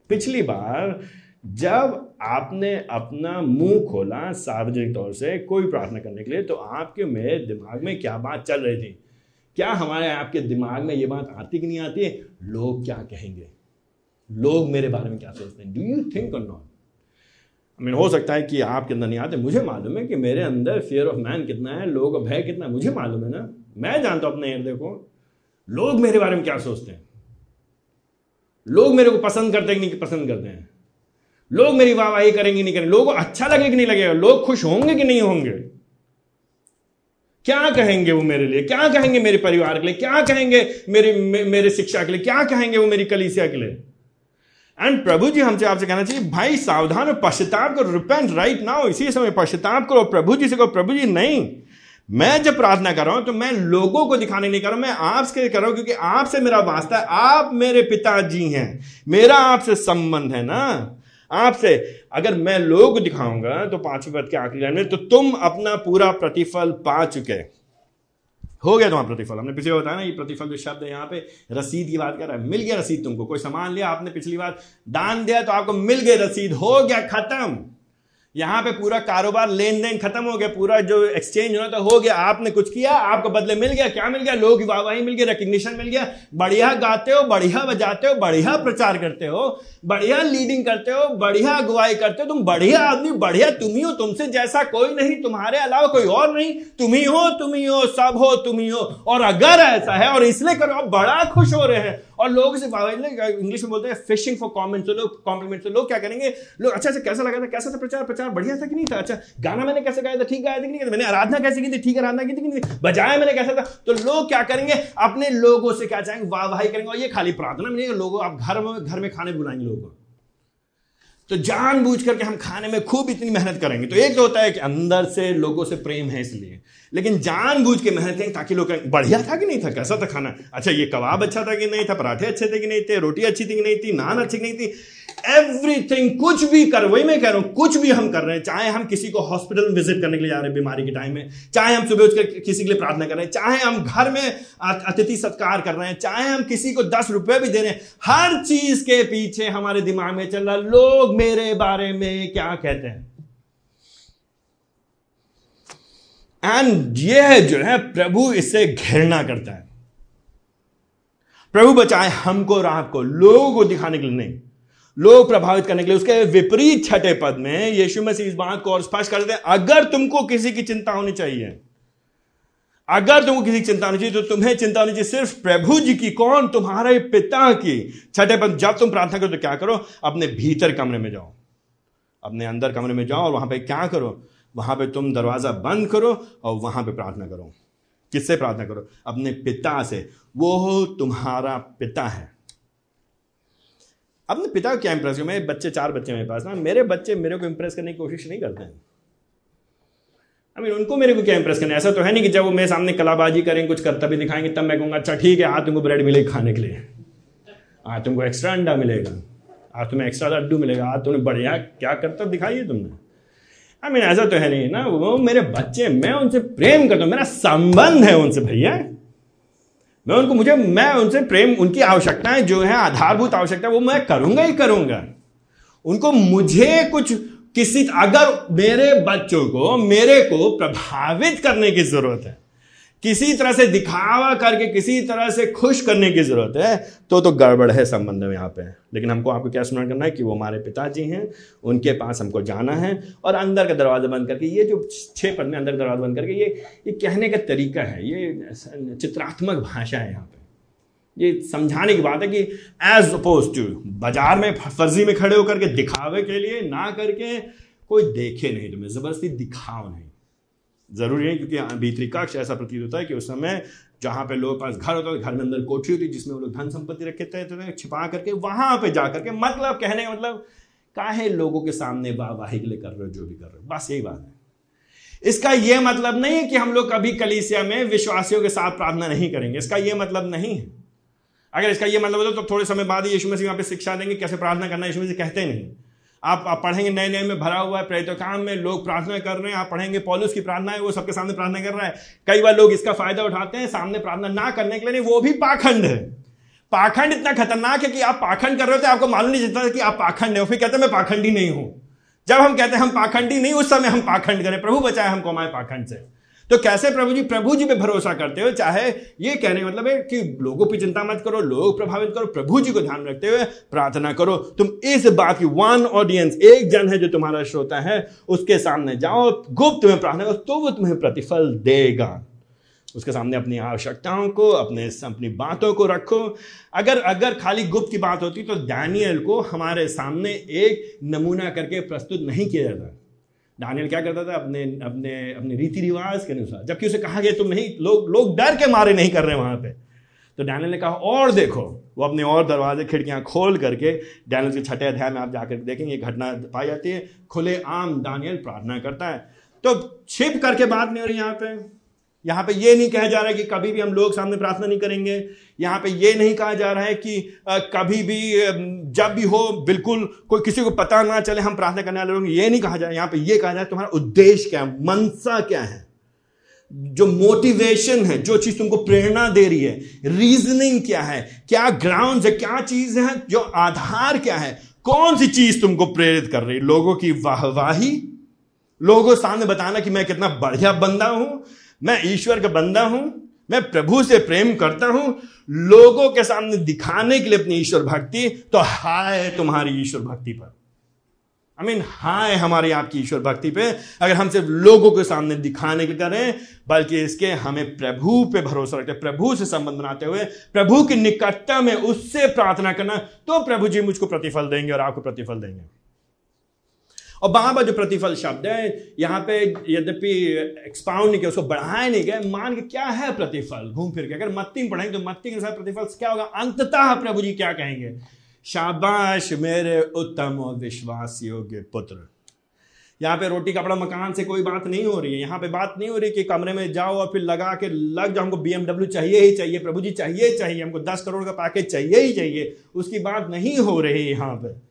पिछली बार, जब आपने अपना मुँह खोला सार्वजनिक तौर से कोई प्रार्थना करने के लिए तो आपके मेरे दिमाग में क्या बात चल रही थी? क्या हमारे आपके दिमाग में ये बात आती कि नहीं आती? लोग क्या कहेंगे? लोग मेरे बारे में क्या सोचते हैं? डू यू थिंक और नॉट आई मीन हो सकता है कि आपके अंदर नहीं आते। मुझे मालूम है कि मेरे अंदर फियर ऑफ़ मैन कितना है, लोग भय कितना है, मुझे मालूम है ना? मैं जानता हूँ अपने हृदय को। लोग मेरे बारे में क्या सोचते हैं? लोग मेरे को पसंद करते हैं कि नहीं पसंद करते हैं? लोग मेरी वाहवाही करेंगे नहीं करेंगे? लोगों को अच्छा लगे कि नहीं लगेगा? लोग खुश होंगे कि नहीं होंगे? क्या कहेंगे वो मेरे लिए? क्या कहेंगे मेरे परिवार के लिए? क्या कहेंगे मेरे मेरे शिक्षा के लिए? क्या कहेंगे वो मेरी कलीसिया के लिए? एंड प्रभु जी, हमसे आपसे कहना चाहिए, भाई, सावधान पश्चाताप करो। रिपेंट राइट नाउ इसी समय पश्चाताप करो प्रभु जी से कहो, प्रभु जी, नहीं। मैं जब प्रार्थना कर रहा हूँ तो मैं लोगों को दिखाने नहीं कर रहा हूँ, मैं आपसे कर रहा हूँ, क्योंकि आपसे मेरा वास्ता है। आप मेरे पिताजी हैं। मेरा आपसे संबंध है ना? आपसे, अगर मैं लोग दिखाऊँगा तो पाँचवें पद के आखिरी लाइन में तो तुम अपना पूरा प्रतिफल पा चुके। हो गया तुम्हारा प्रतिफल। हमने पिछले बताया ना, ये प्रतिफल जो शब्द है यहाँ पे, रसीद की बात कर रहा है। मिल गया रसीद तुमको। कोई सामान लिया, आपने पिछली बार दान दिया तो आपको मिल गई रसीद। हो गया खत्म। यहाँ पे पूरा कारोबार लेन देन खत्म हो गया, पूरा जो एक्सचेंज होना था, हो गया, आपने कुछ किया, आपको बदले मिल गया, क्या मिल गया? लोग वाहवाही मिल गया रिकग्निशन मिल गया, बढ़िया गाते हो, बढ़िया बजाते हो, बढ़िया प्रचार करते हो, बढ़िया लीडिंग करते हो, बढ़िया अगुवाई करते हो, तुम बढ़िया आदमी, बढ़िया तुम ही हो, तुमसे जैसा कोई नहीं, तुम्हारे अलावा कोई और नहीं, तुम ही हो, तुम ही हो, सब हो, तुम ही हो, और अगर ऐसा है, और इसलिए करो, आप बड़ा खुश हो रहे हैं। और लोग इसे इंग्लिश में बोलते हैं फिशिंग फॉर कॉमेंट तो लोग कॉम्प्लीमेंट तो लोग क्या करेंगे? लोग अच्छा अच्छा कैसा लगा था? कैसा था प्रचार? प्रचार बढ़िया था कि नहीं था? अच्छा गाना मैंने कैसे गाया था? ठीक गाया था कि नहीं मैंने आराधना कैसे की थी? ठीक आराधना की थी कि नहीं बजाया मैंने कैसा था? तो लोग क्या करेंगे? अपने लोगों से क्या चाहेंगे? वाह वाही करेंगे। और ये खाली प्रार्थना में नहीं लोगों, आप घर में घर में खाने बुलाएँगे लोगों को। तो जानबूझ करके हम खाने में खूब इतनी मेहनत करेंगे। तो एक तो होता है कि अंदर से लोगों से प्रेम है इसलिए। लेकिन जान बूझ के मेहनत करेंगे ताकि लोग बढ़िया था कि नहीं था? कैसा था खाना? अच्छा ये कबाब अच्छा था कि नहीं था? पराठे अच्छे थे कि नहीं थे? रोटी अच्छी थी कि नहीं थी? नान अच्छी नहीं थी? एवरीथिंग कुछ भी कर, वही मैं कह रहा हूँ, कुछ भी हम कर रहे हैं, चाहे हम किसी को हॉस्पिटल में विज़िट करने के लिए जा रहे हैं बीमारी के टाइम में, चाहे हम सुबह उठकर किसी के लिए प्रार्थना कर रहे हैं, चाहे हम घर में अतिथि सत्कार कर रहे हैं, चाहे हम किसी को दस रुपए भी दे रहे हैं, हर चीज़ के पीछे हमारे दिमाग में चल रहा लोग मेरे बारे में क्या कहते हैं? एंड यह जो है, प्रभु इससे घृणा करता है। प्रभु बचाए हमको और आपको, लोगों को दिखाने के लिए नहीं। लोग प्रभावित करने के लिए, उसके विपरीत छठे पद में यीशु मसीह इस बात को और स्पष्ट कर देते हैं, अगर तुमको किसी की चिंता होनी चाहिए, अगर तुमको किसी की चिंता होनी चाहिए तो तुम्हें चिंता होनी चाहिए सिर्फ़ प्रभु जी की, कौन? तुम्हारे पिता की। छठे पद, जब तुम प्रार्थना करो तो क्या करो? अपने भीतर कमरे में जाओ। अपने अंदर कमरे में जाओ और वहाँ पे क्या करो? वहाँ पे तुम दरवाज़ा बंद करो और वहाँ पे प्रार्थना करो। किससे प्रार्थना करो? अपने पिता से। वो तुम्हारा पिता है। अपने पिता को क्या इंप्रेस करो? मेरे बच्चे, चार बच्चे मेरे पास ना मेरे बच्चे मेरे को इंप्रेस करने की कोशिश नहीं करते हैं। आई मीन उनको मेरे को क्या इंप्रेस करना है? ऐसा तो है नहीं कि जब वो मेरे सामने कलाबाजी करेंगे कुछ करता भी दिखाएँगे, तब मैं कहूँगा अच्छा ठीक है, आज तुमको ब्रेड मिलेगी खाने के लिए। आज तुमको एक्स्ट्रा अंडा मिलेगा। आज तुम्हें एक्स्ट्रा लड्डू मिलेगा। आज तुमने बढ़िया क्या करता दिखाइए तुमने? आई मीन ऐसा तो है नहीं ना। वो मेरे बच्चे मैं उनसे प्रेम करता हूँ, मेरा संबंध है उनसे, भैया। मैं उनको, मुझे, मैं उनसे प्रेम, उनकी आवश्यकताएँ जो है, आधारभूत आवश्यकता, वो मैं करूँगा ही करूँगा। उनको मुझे कुछ, किसी, अगर मेरे बच्चों को, मेरे को प्रभावित करने की ज़रूरत है किसी तरह से दिखावा करके, किसी तरह से खुश करने की ज़रूरत है तो तो गड़बड़ है संबंध में यहाँ पे। लेकिन हमको आपको क्या स्मरण करना है कि वो हमारे पिताजी हैं, उनके पास हमको जाना है, और अंदर का दरवाज़ा बंद करके, ये जो पद में अंदर का दरवाज़ा बंद करके, ये ये कहने का तरीका है, ये चित्रात्मक भाषा है यहाँ पे। ये समझाने की बात है कि एज अपोज टू बाज़ार में, फर्जी में खड़े होकर के दिखावे के लिए, ना करके, कोई देखे नहीं तुम्हें ज़बरदस्ती दिखाओ नहीं। ज़रूरी है क्योंकि भीतरी कक्ष ऐसा प्रतीत होता है कि उस समय जहाँ पे लोग पास घर होता है घर में अंदर कोठरी होती जिसमें वो लोग धन संपत्ति रखे थे तो छिपा करके वहाँ पे जा करके मतलब कहने का मतलब काहे लोगों के सामने वाहवाही के लिए कर रहे हो, जो भी कर रहे हो? बस यही बात है। इसका यह मतलब नहीं है कि हम लोग कभी कलीसिया में विश्वासियों के साथ प्रार्थना नहीं करेंगे। इसका यह मतलब नहीं है। अगर इसका यह मतलब हो तो थोड़े समय बाद ही यीशु मसीह वहाँ पे शिक्षा देंगे, कैसे प्रार्थना करना यीशु मसीह कहते नहीं। आप आप पढ़ेंगे नए नए में भरा हुआ है प्रेरित काम में, लोग प्रार्थना कर रहे हैं, आप पढ़ेंगे, पॉलिस की प्रार्थना है, वो सबके सामने प्रार्थना कर रहा है। कई बार लोग इसका फ़ायदा उठाते हैं, सामने प्रार्थना ना करने के लिए नहीं, वो भी पाखंड है। पाखंड इतना खतरनाक है कि आप पाखंड कर रहे थे आपको मालूम नहीं चलता कि आप पाखंड है फिर कहते हैं, मैं पाखंडी नहीं हूँ। जब हम कहते हैं, हम पाखंडी नहीं, उस समय हम पाखंड करें, प्रभु बचाए हमको हमारे पाखंड से। तो कैसे प्रभु जी प्रभु जी पे भरोसा करते हुए, चाहे ये कहने मतलब है कि लोगों की चिंता मत करो, लोग प्रभावित करो, प्रभु जी को ध्यान रखते हुए प्रार्थना करो। तुम इस बात की वन ऑडियंस एक जन है जो तुम्हारा श्रोता है, उसके सामने जाओ, गुप्त में प्रार्थना करो तो वो तुम्हें प्रतिफल देगा। उसके सामने अपनी आवश्यकताओं को, अपने अपनी बातों को रखो। अगर अगर खाली गुप्त की बात होती तो डैनियल को हमारे सामने एक नमूना करके प्रस्तुत नहीं किया जाता। दानियल क्या करता था? अपने अपने अपने रीति रिवाज के अनुसार। जबकि उसे कहा गया, तुम नहीं, लोग लोग डर के मारे नहीं कर रहे वहाँ पे। तो डैनल ने कहा, और देखो। वो अपने और दरवाजे, खिड़कियाँ खोल करके डैनल के छठे अध्याय में आप जाकर देखेंगे घटना पाई जाती है। खुले आम डानियल प्रार्थना करता है। तो छिप करके बात नहीं हो रही यहाँ पे। यहाँ पे ये नहीं कहा जा रहा है कि कभी भी हम लोग सामने प्रार्थना नहीं करेंगे। यहाँ पे ये नहीं कहा जा रहा है कि कभी भी जब भी हो, बिल्कुल कोई किसी को पता ना चले हम प्रार्थना करने वाले लोग ये नहीं कहा जाए यहाँ पे ये कहा जाए तुम्हारा उद्देश्य क्या है? मनसा क्या है? जो मोटिवेशन है, जो चीज़ तुमको प्रेरणा दे रही है रीजनिंग क्या है? क्या ग्राउंड है? क्या चीज़ है? जो आधार क्या है? कौन सी चीज़ तुमको प्रेरित कर रही है? लोगों की वाहवाही? लोगों सामने बताना कि मैं कितना बढ़िया बंदा हूँ मैं ईश्वर का बंदा हूँ, मैं प्रभु से प्रेम करता हूँ, लोगों के सामने दिखाने के लिए अपनी ईश्वर भक्ति तो हाय तुम्हारी ईश्वर भक्ति पर। आई मीन हाय हमारी आपकी ईश्वर भक्ति पे, अगर हम सिर्फ़ लोगों के सामने दिखाने के करें, बल्कि इसके हमें प्रभु पे भरोसा रखते, प्रभु से संबंध बनाते हुए, प्रभु की निकटता में उससे प्रार्थना करना तो प्रभु जी मुझको प्रतिफल देंगे और आपको प्रतिफल देंगे। और बार जो प्रतिफल शब्द है, यहाँ पे यद्यपि एक्सपाउंड नहीं किया, उसको बढ़ाया नहीं गया, मान के क्या है प्रतिफल? घूम फिर के, अगर मत्ती में पढ़ेंगे तो मत्ती के साथ प्रतिफल क्या होगा? अंततः प्रभु जी क्या कहेंगे? शाबाश मेरे उत्तम और विश्वास योग्य पुत्र। यहाँ पे रोटी कपड़ा मकान से कोई बात नहीं हो रही है। यहाँ पे बात नहीं हो रही कि कमरे में जाओ और फिर लगा के लग जाओ, हमको बीएमडब्ल्यू चाहिए ही चाहिए, प्रभु जी चाहिए चाहिए, हमको दस करोड़ का पैकेज चाहिए ही चाहिए। उसकी बात नहीं हो रही यहाँ पे।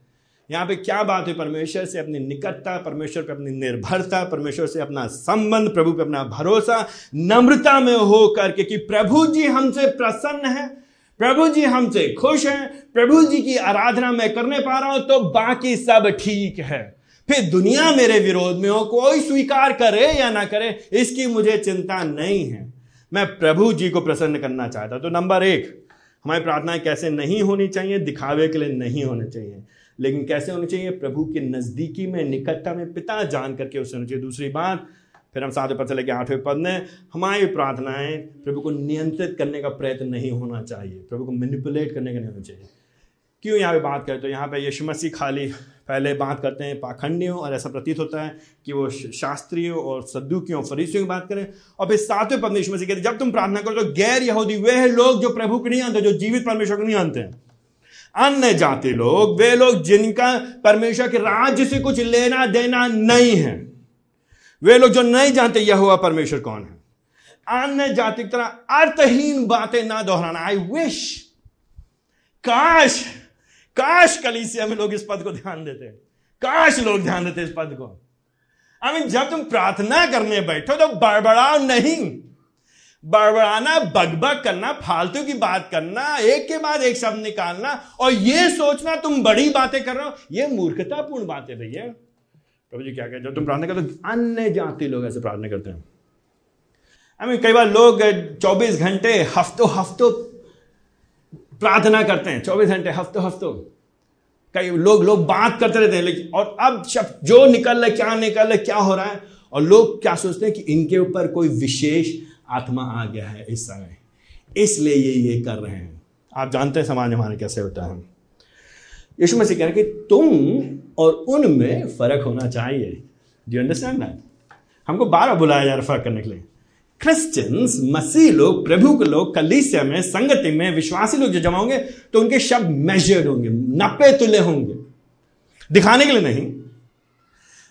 यहाँ पे क्या बात है परमेश्वर से अपनी निकटता, परमेश्वर पे अपनी निर्भरता, परमेश्वर से अपना संबंध, प्रभु पे अपना भरोसा, नम्रता में हो करके कि प्रभु जी हमसे प्रसन्न है, प्रभु जी हमसे खुश हैं, प्रभु जी की आराधना मैं करने पा रहा हूँ तो बाकी सब ठीक है। फिर दुनिया मेरे विरोध में हो, कोई स्वीकार करे या ना करे, इसकी मुझे चिंता नहीं है। मैं प्रभु जी को प्रसन्न करना चाहता तो नंबर एक, हमारी प्रार्थनाएँ कैसे नहीं होनी चाहिए, दिखावे के लिए नहीं होने चाहिए। लेकिन कैसे होनी चाहिए? प्रभु के नजदीकी में, निकटता में पिता जान करके उससे होनी चाहिए। दूसरी बात, फिर हम सातवें पद से लेकर आठवें पद में, हमारी प्रार्थनाएँ प्रभु को नियंत्रित करने का प्रयत्न नहीं होना चाहिए। प्रभु को मैनिपुलेट करने का नहीं होना चाहिए। क्यों यहाँ पे बात करें तो यहाँ पे यीशु मसीह खाली पहले बात करते हैं, पाखंडियों और ऐसा प्रतीत होता है कि वो शास्त्रियों और सद्दुकियों फरीसियों की बात करें। और फिर सातवें पद में यीशु मसीह कहते जब तुम प्रार्थना करो तो गैर यहूदी, वे लोग जो प्रभु को नहीं आते जो जीवित परमेश्वर को नहीं आते हैं। अन्य जाति लोग, वे लोग जिनका परमेश्वर के राज्य से कुछ लेना देना नहीं है। वे लोग जो नहीं जानते यह हुआ परमेश्वर कौन है? अन्य जाति की तरह अर्थहीन बातें ना दोहराना। आई विश काश काश कलीसिया में लोग इस पद को ध्यान देते काश लोग ध्यान देते इस पद को। आई मीन जब तुम प्रार्थना करने बैठो तो बड़बड़ाओ नहीं। बड़बड़ाना बगबग करना, फालतू की बात करना, एक के बाद एक शब्द निकालना, और ये सोचना तुम बड़ी बातें कर रहे हो। ये मूर्खतापूर्ण बात भैया। प्रभु जी क्या कहते जब तुम प्रार्थना करते अन्य जाति लोग ऐसे प्रार्थना करते हैं। आई मीन कई बार लोग 24 घंटे हफ्तों हफ्तों प्रार्थना करते हैं। 24 घंटे हफ्तों हफ्तों कई लोग लोग बात करते रहते हैं, लेकिन, और अब शब्द जो निकल रहा है, क्या निकल रहा है, क्या हो रहा है, और लोग क्या सोचते हैं कि इनके ऊपर कोई विशेष आत्मा आ गया है इस समय। इसलिए ये ये कर रहे हैं। आप जानते हैं समाज हमारे कैसे होता है। यीशु मसीह कह रहे कि तुम और उनमें फ़र्क होना चाहिए। डू अंडरस्टैंड दैट हमको बारह बुलाया जा रहा फ़र्क करने के लिए। क्रिश्चियंस मसीह लोग, प्रभु के लोग, कलीसिया में, संगति में, विश्वासी लोग जो जमा होंगे तो उनके शब्द मेजर्ड होंगे नपे तुले होंगे। दिखाने के लिए नहीं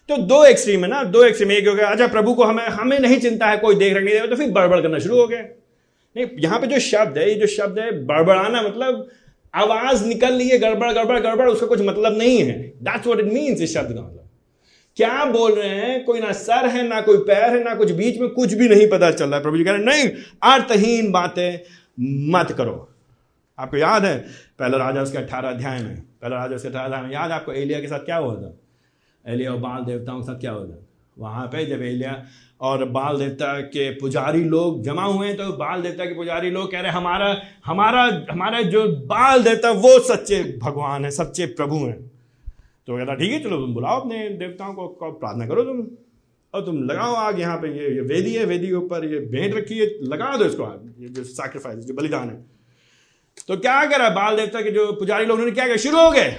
तो दो एक्सट्रीम है ना, दो एक्सट्रीम एक हो गया अच्छा प्रभु को हमें हमें नहीं चिंता है, कोई देख रहे तो फिर बड़बड़ करना शुरू हो गया। नहीं, यहाँ पे जो शब्द है, ये जो शब्द है, बड़बड़ाना मतलब आवाज़ निकल रही है, गड़बड़ गड़बड़ गड़बड़, उसका कुछ मतलब नहीं है। दैट्स व्हाट इट मीन्स इस शब्द का मतलब। क्या बोल रहे हैं, कोई ना सर है, ना कोई पैर है, ना कुछ बीच में, कुछ भी नहीं पता चल रहा है। प्रभु जी कह रहे नहीं, अर्थहीन बातें मत करो। आपको याद है, पहला राजा उसके अठारह अध्याय में, पहला राजा उसके अठारह अध्याय में, याद आपको, एलिया के साथ क्या हुआ था? एलिया और बाल देवताओं के साथ क्या था वहाँ पे जब एलिया और बाल देवता के पुजारी लोग जमा हुए हैं तो बाल देवता के पुजारी लोग कह रहे हमारा हमारा हमारा जो बाल देवता, वो सच्चे भगवान है, सच्चे प्रभु हैं। तो कहता ठीक है, चलो तुम बुलाओ अपने देवताओं को प्रार्थना करो तुम। और तुम लगाओ आग यहाँ पे, ये ये वेदी है, वेदी के ऊपर ये भेंट रखी है, लगा दो इसको आग, ये जो सैक्रिफाइस जो बलिदान है। तो क्या करा बाल देवता के जो पुजारी लोग, उन्होंने क्या किया शुरू हो गए।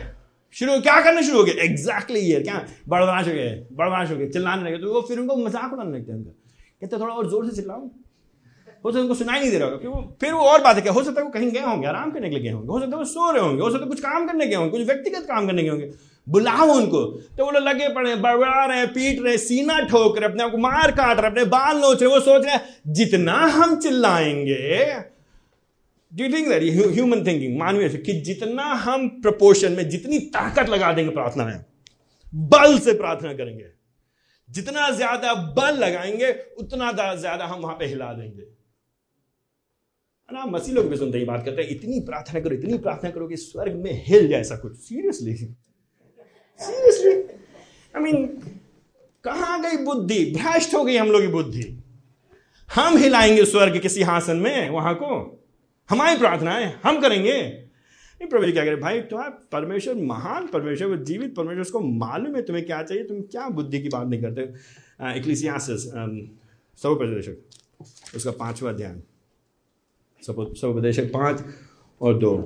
शुरू क्या करना शुरू हो गए एग्जैक्टली ये। क्या? बड़वाश हो गए बड़वाश हो गए चिल्लाने लगे। तो वो फिर उनको मज़ाक उड़ाने लगते हैं उनका। कहते थोड़ा और ज़ोर से चिल्लाओ। हो सकता उनको सुनाई नहीं दे रहा होगा। क्यों फिर वो और बात है हो सकता है वो कहीं गए होंगे, आराम करने के लिए गए होंगे। हो सकता है वो सो रहे होंगे, हो सकता है कुछ काम करने गए होंगे, कुछ व्यक्तिगत काम करने गए होंगे। बुलाओ उनको। तो वो लोग लगे पड़े, बड़बड़ा रहे, पीट रहे, सीना ठोक रहे, अपने आप को मार काट रहे, अपने बाल नोच रहे, वो सोच रहे जितना हम चिल्लाएँगे do think that human thinking मानवीय कि जितना हम प्रपोर्शन में जितनी ताकत लगा देंगे प्रार्थना में, बल से प्रार्थना करेंगे, जितना ज़्यादा बल लगाएँगे, उतना ज़्यादा हम वहाँ पे हिला देंगे। ना? मसीह लोग भी सुनते ही बात करते हैं, इतनी प्रार्थना करो, इतनी प्रार्थना करो कि स्वर्ग में हिल जाए ऐसा कुछ। सीरियसली सीरियसली आई मीन कहाँ गई बुद्धि? भ्रष्ट हो गई हम लोग की बुद्धि। हम हिलाएँगे स्वर्ग के सिंहासन में, वहाँ को। हमारी प्रार्थनाएँ हम करेंगे। नहीं, प्रभु जी क्या करें भाई तुम्हारा परमेश्वर, महान परमेश्वर, वो जीवित परमेश्वर, उसको मालूम है तुम्हें क्या चाहिए, तुम क्या बुद्धि की बात नहीं करते? इक्लिसियासिस प्रदेशक उसका पांचवा ध्यान सब उपदेशक पाँच और दो।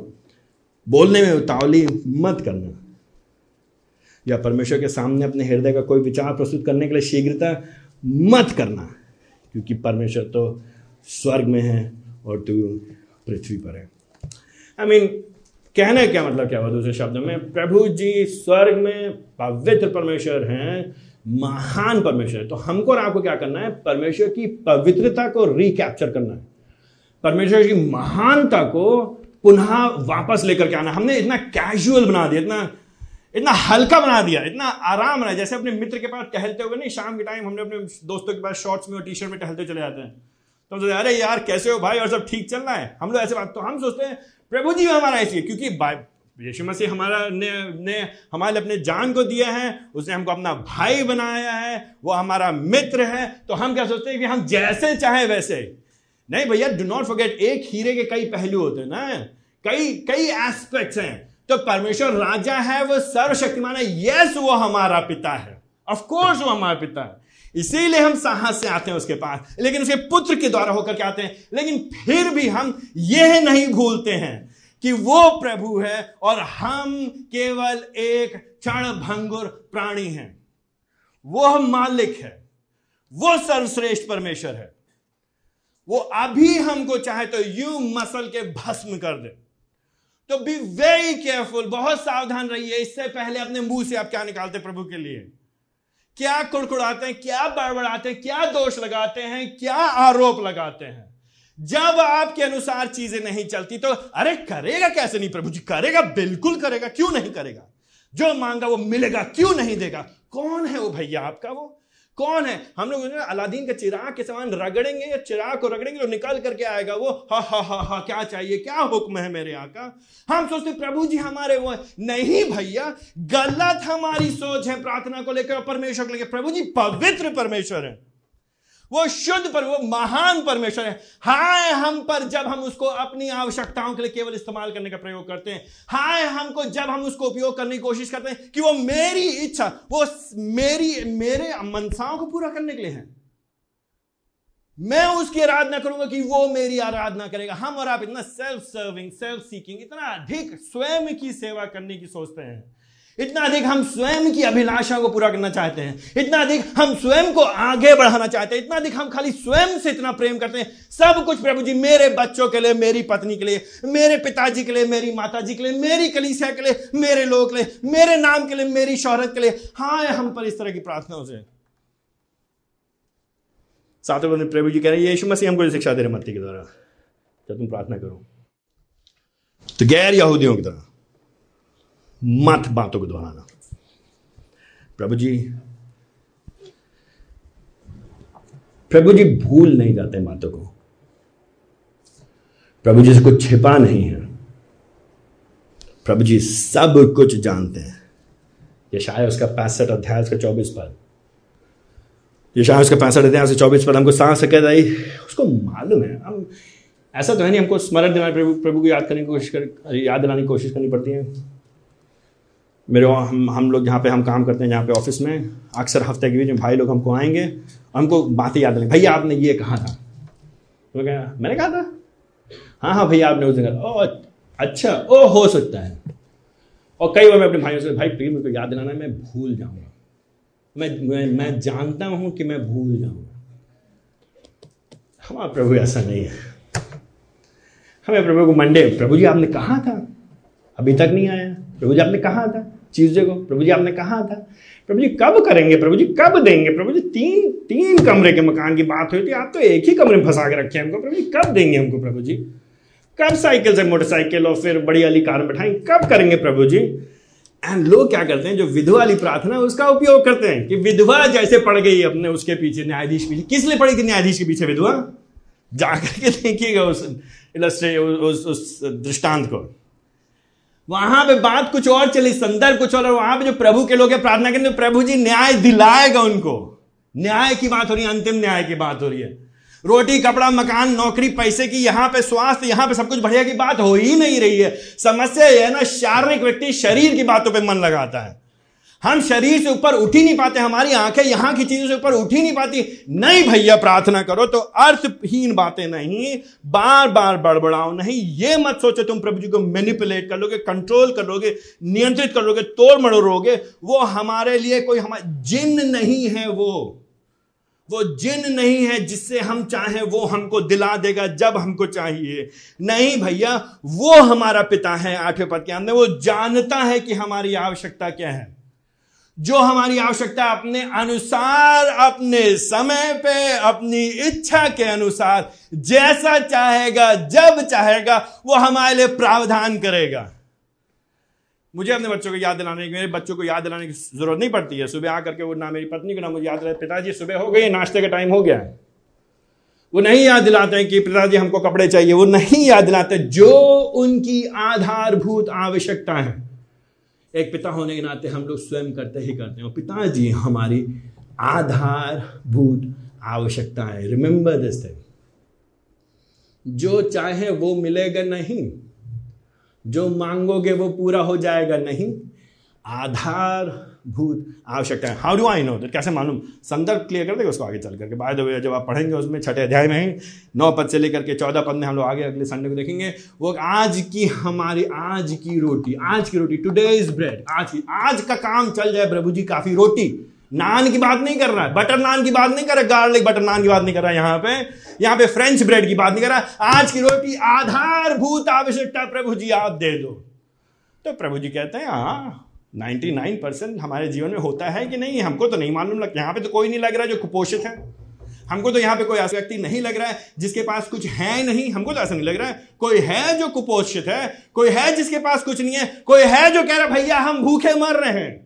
बोलने में उतावली मत करना। या परमेश्वर के सामने अपने हृदय का कोई विचार प्रस्तुत करने के लिए शीघ्रता मत करना, क्योंकि परमेश्वर तो स्वर्ग में है और तू पृथ्वी पर है। आई I मीन mean, कहने क्या मतलब क्या हुआ दूसरे शब्द में? प्रभु जी स्वर्ग में पवित्र परमेश्वर हैं महान परमेश्वर है। तो हमको और आपको क्या करना है? परमेश्वर की पवित्रता को रिकैप्चर करना है। परमेश्वर की महानता को पुनः वापस लेकर के आना हमने इतना कैजुअल बना दिया इतना इतना हल्का बना दिया इतना आराम बना जैसे अपने मित्र के पास टहलते हुए नहीं शाम के टाइम हमने अपने दोस्तों के पास शॉर्ट्स में और टी शर्ट में टहलते चले जाते हैं। तो हम अरे यार, कैसे हो भाई? और सब ठीक चल रहा है? हम लोग ऐसे बात तो हम सोचते हैं, प्रभु जी हमारा ऐसी क्योंकि यीशु मसीह हमारा ने ने हमारे अपने जान को दिया है, उसने हमको अपना भाई बनाया है, वो हमारा मित्र है। तो हम क्या सोचते हैं कि हम जैसे चाहे वैसे। नहीं भैया डू नॉट फॉरगेट एक हीरे के कई पहलू होते हैं ना। कई कई एस्पेक्ट्स हैं। तो परमेश्वर राजा है, वो सर्वशक्तिमान है। यस वो हमारा पिता है। ऑफ़ कोर्स वो हमारा पिता है। इसीलिए हम साहस से आते हैं उसके पास। लेकिन उसके पुत्र के द्वारा होकर के आते हैं। लेकिन फिर भी हम यह नहीं भूलते हैं कि वो प्रभु है और हम केवल एक क्षण भंगुर प्राणी हैं। वो मालिक है। वो सर्वश्रेष्ठ परमेश्वर है। वो अभी हमको चाहे तो यू मसल के भस्म कर दे। तो बी वेरी केयरफुल बहुत सावधान रहिए। इससे पहले अपने मुँह से आप क्या निकालते प्रभु के लिए? क्या कुड़कुड़ाते हैं, क्या बड़बड़ाते हैं, क्या दोष लगाते हैं, क्या आरोप लगाते हैं? जब आपके अनुसार चीज़ें नहीं चलती तो अरे करेगा कैसे नहीं प्रभु जी? करेगा, बिल्कुल करेगा, क्यों नहीं करेगा? जो मांगा वो मिलेगा, क्यों नहीं देगा? कौन है वो भैया आपका वो? कौन है? हम लोग अलादीन का चिराग के समान रगड़ेंगे या चिराग को रगड़ेंगे तो निकल करके आएगा वो, हा हा हा हा, क्या चाहिए? क्या हुक्म है मेरे आका? हम सोचते प्रभु जी हमारे वो नहीं भैया, गलत हमारी सोच है प्रार्थना को लेकर परमेश्वर को लेकर। प्रभु जी पवित्र परमेश्वर है। वो शुद्ध पर, वो महान परमेश्वर है। हाय, हम पर जब हम उसको अपनी आवश्यकताओं के लिए केवल इस्तेमाल करने का प्रयोग करते हैं, हाय, हमको जब हम उसको उपयोग करने की कोशिश करते हैं कि वो मेरी इच्छा, वो मेरी, मेरे मनसाओं को पूरा करने के लिए है। मैं उसकी आराधना करूँगा कि वो मेरी आराधना करेगा। हम और आप इतना सेल्फ सर्विंग सेल्फ सीकिंग इतना अधिक स्वयं की सेवा करने की सोचते हैं। इतना अधिक हम स्वयं की अभिलाषा को पूरा करना चाहते हैं। इतना अधिक हम स्वयं को आगे बढ़ाना चाहते हैं। इतना अधिक हम खाली स्वयं से इतना प्रेम करते हैं। सब कुछ प्रभु जी, मेरे बच्चों के लिए, मेरी पत्नी के लिए, मेरे पिताजी के लिए, मेरी माता जी के लिए, मेरी कलीसिया के लिए, मेरे लोग के लिए, मेरे नाम के लिए, मेरी शोहरत के लिए। हाँ हम पर इस तरह की प्रार्थनाओं से। सातों प्रभु जी कह रहे हैं, यीशु मसीह, हमको शिक्षा दे रहे मत्ती के द्वारा। जब तुम प्रार्थना करो। तो गैर यहूदियों की तरह मत बातों को दोहराना। प्रभु जी प्रभु जी भूल नहीं जाते बातों को। प्रभु जी से कुछ छिपा नहीं है। प्रभु जी सब कुछ जानते हैं। ये शायद उसका पैंसठ अध्याय उसका चौबीस पद। ये शायद उसका पैंसठ अध्याय से चौबीस पद, हमको सांस से कहता है उसको मालूम है, हम, ऐसा तो है नहीं, हमको स्मरण दिलाने, प्रभु प्रभु को याद करने की कोशिश कर, याद दिलाने की कोशिश करनी पड़ती है। मेरे हम हम लोग जहाँ पे हम काम करते हैं, जहाँ पे ऑफ़िस में, अक्सर हफ़्ते के बीच में भाई लोग हमको आएँगे, हमको बातें याद नहीं भैया, आपने ये कहा था। तो क्या मैंने कहा था? हाँ हाँ भैया, आपने उस कहा ओ अच्छा ओ, हो सकता है। और कई बार मैं अपने भाइयों से, भाई, प्लीज़ मुझको याद दिलाना, मैं भूल जाऊँगा। मैं मैं मैं जानता हूँ कि मैं भूल जाऊँगा। हमारा प्रभु, ऐसा नहीं है। हमें प्रभु को मंडे, प्रभु जी, आपने कहा था? अभी तक नहीं आया। प्रभु जी, आपने कहा था? चीज़ों को। प्रभु जी आपने कहा था। प्रभु जी कब करेंगे? प्रभु जी कब देंगे? प्रभु जी तीन तीन कमरे के मकान की बात हुई थी। आप तो एक ही कमरे में फंसा के रखे हमको। प्रभु जी कब देंगे हमको प्रभु जी कब साइकिल से मोटरसाइकिल और फिर बड़ी वाली कार बैठाएँगे कब करेंगे प्रभु जी एंड लोग क्या करते हैं? जो विधवा वाली प्रार्थना उसका उपयोग करते हैं कि विधवा जैसे पड़ गई अपने उसके पीछे न्यायाधीश पीछे। किस लिए पड़ी थी न्यायाधीश के पीछे विधवा? जाकर के देखिएगा उस उस, उस दृष्टांत को। वहाँ पे बात कुछ और चली, संदर्भ कुछ और वहाँ पे जो प्रभु के लोग प्रार्थना करेंगे प्रभु जी, न्याय दिलाएगा उनको। न्याय की बात हो रही है, अंतिम न्याय की बात हो रही है। रोटी, कपड़ा, मकान, नौकरी, पैसे की, यहाँ पे स्वास्थ्य, यहाँ पे सब कुछ बढ़िया की बात हो ही नहीं रही है। समस्या यह है ना, शारीरिक व्यक्ति शरीर की बातों पे मन लगाता है। हम शरीर से ऊपर उठ ही नहीं पाते, हमारी आँखें यहाँ की चीज़ों से ऊपर उठ ही नहीं पाती। नहीं भैया, प्रार्थना करो तो अर्थहीन बातें नहीं बार बार बड़बड़ाओ नहीं। ये मत सोचो तुम प्रभु जी को मैनिपुलेट कर लोगे कंट्रोल कर लोगे, नियंत्रित कर लोगे, तोड़ मड़ोरोगे वो हमारे लिए कोई हमारे जिन नहीं है वो वो जिन नहीं है जिससे हम चाहें, वो हमको दिला देगा जब हमको चाहिए। नहीं भैया, वो हमारा पिता है, आठवें पद के अंदर। वो जानता है कि हमारी आवश्यकता क्या है। जो हमारी आवश्यकता अपने अनुसार, अपने समय पे, अपनी इच्छा के अनुसार, जैसा चाहेगा, जब चाहेगा, वो हमारे लिए प्रावधान करेगा। मुझे अपने बच्चों को याद दिलाने की, मेरे बच्चों को याद दिलाने की ज़रूरत नहीं पड़ती है। सुबह आकर के वो ना मेरी पत्नी को ना मुझे याद दिलाते पिताजी, सुबह हो गई, नाश्ते का टाइम हो गया है। वो नहीं याद दिलाते हैं कि पिताजी, हमको कपड़े चाहिए। वो नहीं याद दिलाते, जो उनकी आधारभूत आवश्यकता है। एक पिता होने के नाते हम लोग स्वयं करते ही करते हैं। पिताजी हमारी आधारभूत आवश्यकता है रिमेंबर दिस थिंग जो चाहे वो मिलेगा नहीं। जो मांगोगे वो पूरा हो जाएगा नहीं। आधारभूत आवश्यकता है। हाउ डू आई नो कैसे मालूम? संदर्भ क्लियर कर देगा उसको आगे चल करके। बाद जब आप पढ़ेंगे उसमें छठे अध्याय में ही, नौ पद से लेकर के चौदह पद में हम लोग आगे अगले संडे को देखेंगे, वो आज की हमारी, आज की रोटी, आज की रोटी टुडे इज़ ब्रेड आज की, आज का काम चल जाए प्रभु जी, काफ़ी रोटी। नान की बात नहीं कर रहा है बटर नान की बात नहीं कर रहा गार्लिक बटर नान की बात नहीं कर रहा है यहाँ पे। यहाँ पे फ्रेंच ब्रेड की बात नहीं कर रहा आज की रोटी आधारभूत आवश्यकता प्रभु जी, आप दे दो। तो प्रभु जी कहते हैं हाँ 99 परसेंट हमारे जीवन में होता है कि नहीं, हमको तो नहीं मालूम लगता यहाँ पे तो कोई नहीं लग रहा जो कुपोषित है। हमको तो यहाँ पे कोई ऐसा व्यक्ति नहीं लग रहा है जिसके पास कुछ है नहीं, हमको तो ऐसा नहीं लग रहा है। कोई है जो कुपोषित है, कोई है जिसके पास कुछ नहीं है, कोई है जो कह रहा भैया, हम भूखे मर रहे हैं।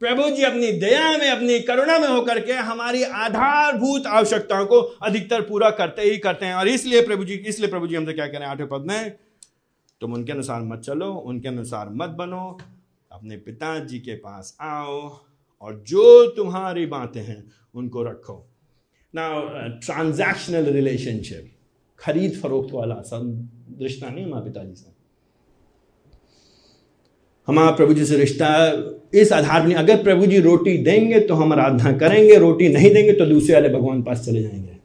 प्रभु जी अपनी दया में, अपनी करुणा में होकर के हमारी आधारभूत आवश्यकताओं को अधिकतर पूरा करते ही करते हैं। और इसलिए प्रभु जी, इसलिए प्रभु जी हमसे क्या करें आठवें पद में, तुम उनके अनुसार मत चलो, उनके अनुसार मत बनो अपने पिताजी के पास आओ और जो तुम्हारी बातें हैं, उनको रखो। ना ट्रांजैक्शनल रिलेशनशिप खरीद फरोख्त वाला सब रिश्ता नहीं हमारे पिताजी से। हमारा प्रभु जी से रिश्ता, इस आधार पर अगर प्रभु जी रोटी देंगे तो हम आराधना करेंगे, रोटी नहीं देंगे तो दूसरे वाले भगवान पास चले जाएँगे।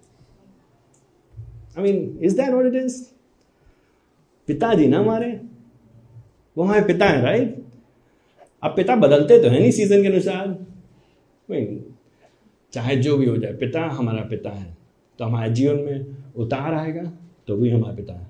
I mean is that what it is पिताजी ना हमारे? वो हमारे पिता है राइट अब पिता बदलते तो है नहीं सीज़न के अनुसार। चाहे जो भी हो जाए, पिता हमारा पिता है। तो हमारे जीवन में उतार आएगा तो भी हमारा पिता है।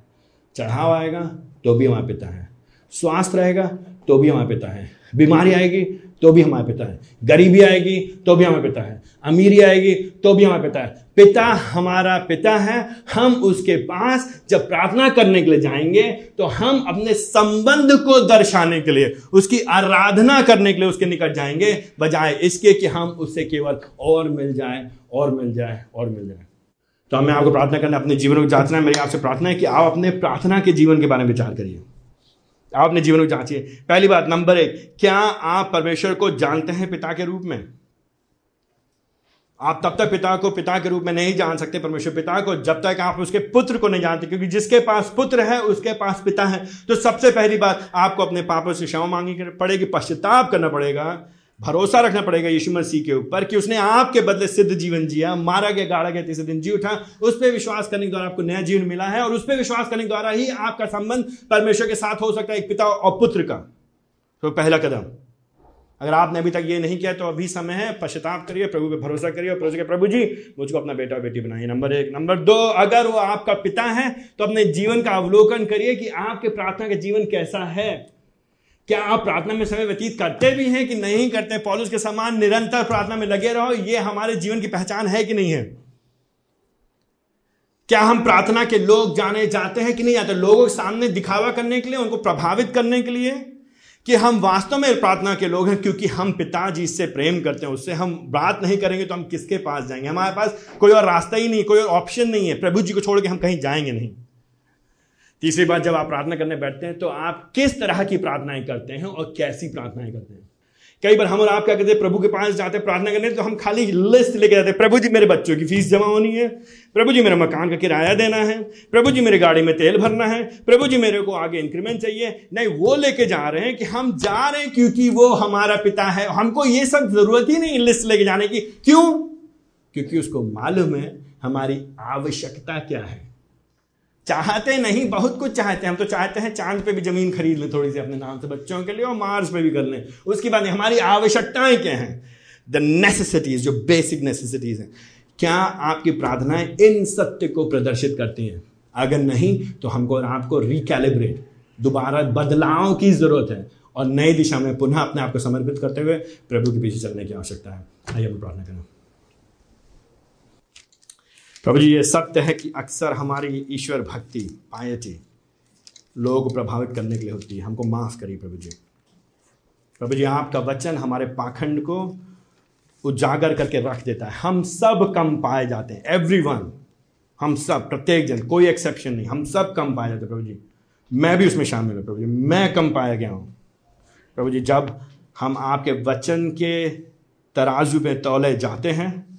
चढ़ाव आएगा तो भी हमारा पिता है। स्वास्थ्य रहेगा तो भी हमारा पिता है। बीमारी आएगी तो भी हमारे पिता है। गरीबी आएगी तो भी हमारे पिता है। अमीरी आएगी तो भी हमारे पिता है। पिता हमारा पिता है। हम उसके पास जब प्रार्थना करने के लिए जाएँगे तो हम अपने संबंध को दर्शाने के लिए, उसकी आराधना करने के लिए उसके निकट जाएँगे, बजाय इसके कि हम उससे केवल और मिल जाए, और मिल जाए, और मिल जाए। तो हमें आपको प्रार्थना करना अपने जीवन को जांचना है। मेरी आपसे प्रार्थना है कि आप अपने प्रार्थना के जीवन के बारे में विचार करिए। आप अपने जीवन को जांचिए। पहली बात, नंबर एक, क्या आप परमेश्वर को जानते हैं पिता के रूप में? आप तब तक पिता को, पिता के रूप में नहीं जान सकते परमेश्वर। पिता को जब तक आप उसके पुत्र को नहीं जानते, क्योंकि जिसके पास पुत्र है, उसके पास पिता है। तो सबसे पहली बात, आपको अपने पापों से क्षमा मांगनी पड़ेगी, पश्चाताप करना पड़ेगा। भरोसा रखना पड़ेगा यीशु मसीह के ऊपर कि उसने आपके बदले सिद्ध जीवन जिया, मारा गया, गाड़ा गया, तीसरे दिन जी उठा, उस पर विश्वास करने के द्वारा आपको नया जीवन मिला है और उस पर विश्वास करने के द्वारा ही आपका संबंध परमेश्वर के साथ हो सकता है, एक पिता और पुत्र का। तो पहला कदम, अगर आपने अभी तक ये नहीं किया तो अभी समय है, पश्चाताप करिए, प्रभु पे भरोसा करिए और प्रभु प्रभु जी, मुझको अपना बेटा बेटी बनाइए। नंबर एक। नंबर दो, अगर वो आपका पिता है तो अपने जीवन का अवलोकन करिए कि आपके प्रार्थना का जीवन कैसा है। क्या आप प्रार्थना में समय व्यतीत करते भी हैं कि नहीं करते? पॉलिस के समान निरंतर प्रार्थना में लगे रहो, ये हमारे जीवन की पहचान है कि नहीं है? क्या हम प्रार्थना के लोग जाने जाते हैं कि नहीं? जाते लोगों के सामने दिखावा करने के लिए, उनको प्रभावित करने के लिए? कि हम वास्तव में प्रार्थना के लोग हैं क्योंकि हम पिताजी से प्रेम करते हैं, उससे हम बात नहीं करेंगे तो हम किसके पास जाएँगे? हमारे पास कोई और रास्ता ही नहीं, कोई और ऑप्शन नहीं है। प्रभु जी को छोड़ के हम कहीं जाएँगे नहीं। तीसरी बात, जब आप प्रार्थना करने बैठते हैं तो आप किस तरह की प्रार्थनाएँ करते हैं और कैसी प्रार्थनाएँ करते हैं? कई बार हम और आप क्या कहते हैं, प्रभु के पास जाते हैं प्रार्थना करने तो हम खाली लिस्ट लेके जाते हैं, प्रभु जी मेरे बच्चों की फ़ीस जमा होनी है, प्रभु जी मेरे मकान का किराया देना है, प्रभु जी मेरे गाड़ी में तेल भरना है, प्रभु जी मेरे को आगे इंक्रीमेंट चाहिए। नहीं, वो लेके जा रहे हैं कि हम जा रहे हैं क्योंकि वो हमारा पिता है। हमको ये सब ज़रूरत ही नहीं लिस्ट लेके जाने की। क्यों? क्योंकि उसको मालूम है हमारी आवश्यकता क्या है। चाहते नहीं, बहुत कुछ चाहते हैं। हम तो चाहते हैं चाँद पे भी ज़मीन खरीद लें थोड़ी सी अपने नाम से बच्चों के लिए और मार्स पे भी कर लें। उसके बाद हमारी आवश्यकताएँ क्या हैं? द नेसेसिटीज जो बेसिक नेसेसिटीज हैं। क्या आपकी प्रार्थनाएँ इन सत्य को प्रदर्शित करती हैं? अगर नहीं तो हमको और आपको रिकैलिब्रेट दोबारा बदलाव की ज़रूरत है और नई दिशा में पुनः अपने आप को समर्पित करते हुए प्रभु के पीछे चलने की आवश्यकता है। आइए हम प्रार्थना करें। प्रभु जी ये सत्य है कि अक्सर हमारी ईश्वर भक्ति पायटी लोगों को प्रभावित करने के लिए होती है। हमको माफ़ करिए प्रभु जी। प्रभु जी आपका वचन हमारे पाखंड को उजागर करके रख देता है। हम सब कम पाए जाते हैं। एवरी वन हम सब प्रत्येक जन कोई एक्सेप्शन नहीं। हम सब कम पाए जाते हैं प्रभु जी। मैं भी उसमें शामिल हूँ प्रभु जी। मैं कम पाया गया हूँ। प्रभु जी जब हम आपके वचन के तराजू में तौले जाते हैं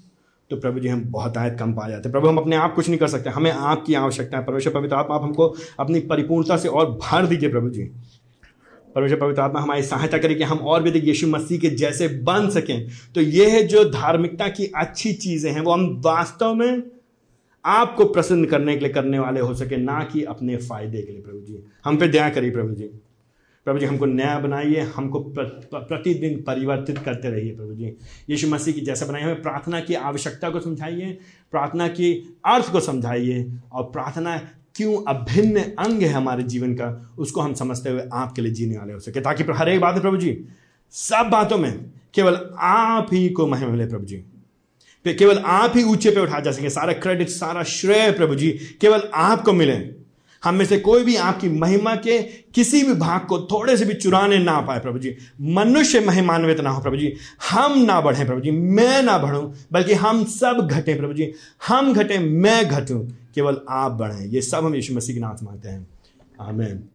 तो प्रभु जी, हम बहुत आयत कम पा जाते हैं। प्रभु, हम अपने आप कुछ नहीं कर सकते। हमें आपकी आवश्यकता है। परमेश्वर पवित्र आत्मा, आप हमको अपनी परिपूर्णता से और भर दीजिए प्रभु जी। परमेश्वर पवित्र आत्मा, हमारी सहायता करे कि हम और भी यीशु मसीह के जैसे बन सकें। तो ये है जो धार्मिकता की अच्छी चीज़ें हैं, वो हम वास्तव में आपको प्रसन्न करने के लिए करने वाले हो सके, ना कि अपने फ़ायदे के लिए प्रभु जी। हम पे दया करिए प्रभु जी। प्रभु जी, हमको नया बनाइए, हमको प्रतिदिन परिवर्तित करते रहिए प्रभु जी। यीशु मसीह की जैसा बनाइए हमें प्रार्थना की आवश्यकता को समझाइए, प्रार्थना की अर्थ को समझाइए, और प्रार्थना क्यों अभिन्न अंग है हमारे जीवन का, उसको हम समझते हुए आपके लिए जीने वाले हो सके। ताकि हर एक बात है प्रभु जी, सब बातों में केवल आप ही को महिमा मिले प्रभु जी। केवल आप ही ऊँचे पे उठा जा सके, सारा क्रेडिट सारा श्रेय प्रभु जी, केवल आपको मिले। हम में से कोई भी आपकी महिमा के किसी भी भाग को थोड़े से भी चुराने ना पाए, प्रभु जी। मनुष्य महिमान्वित ना हो, प्रभु जी। हम ना बढ़े, प्रभु जी। मैं ना बढ़ूं, बल्कि हम सब घटे, प्रभु जी। हम घटे, मैं घटूं। केवल आप बढ़ें। ये सब हम यीशु मसीह के नाथ मानते हैं। आमेन।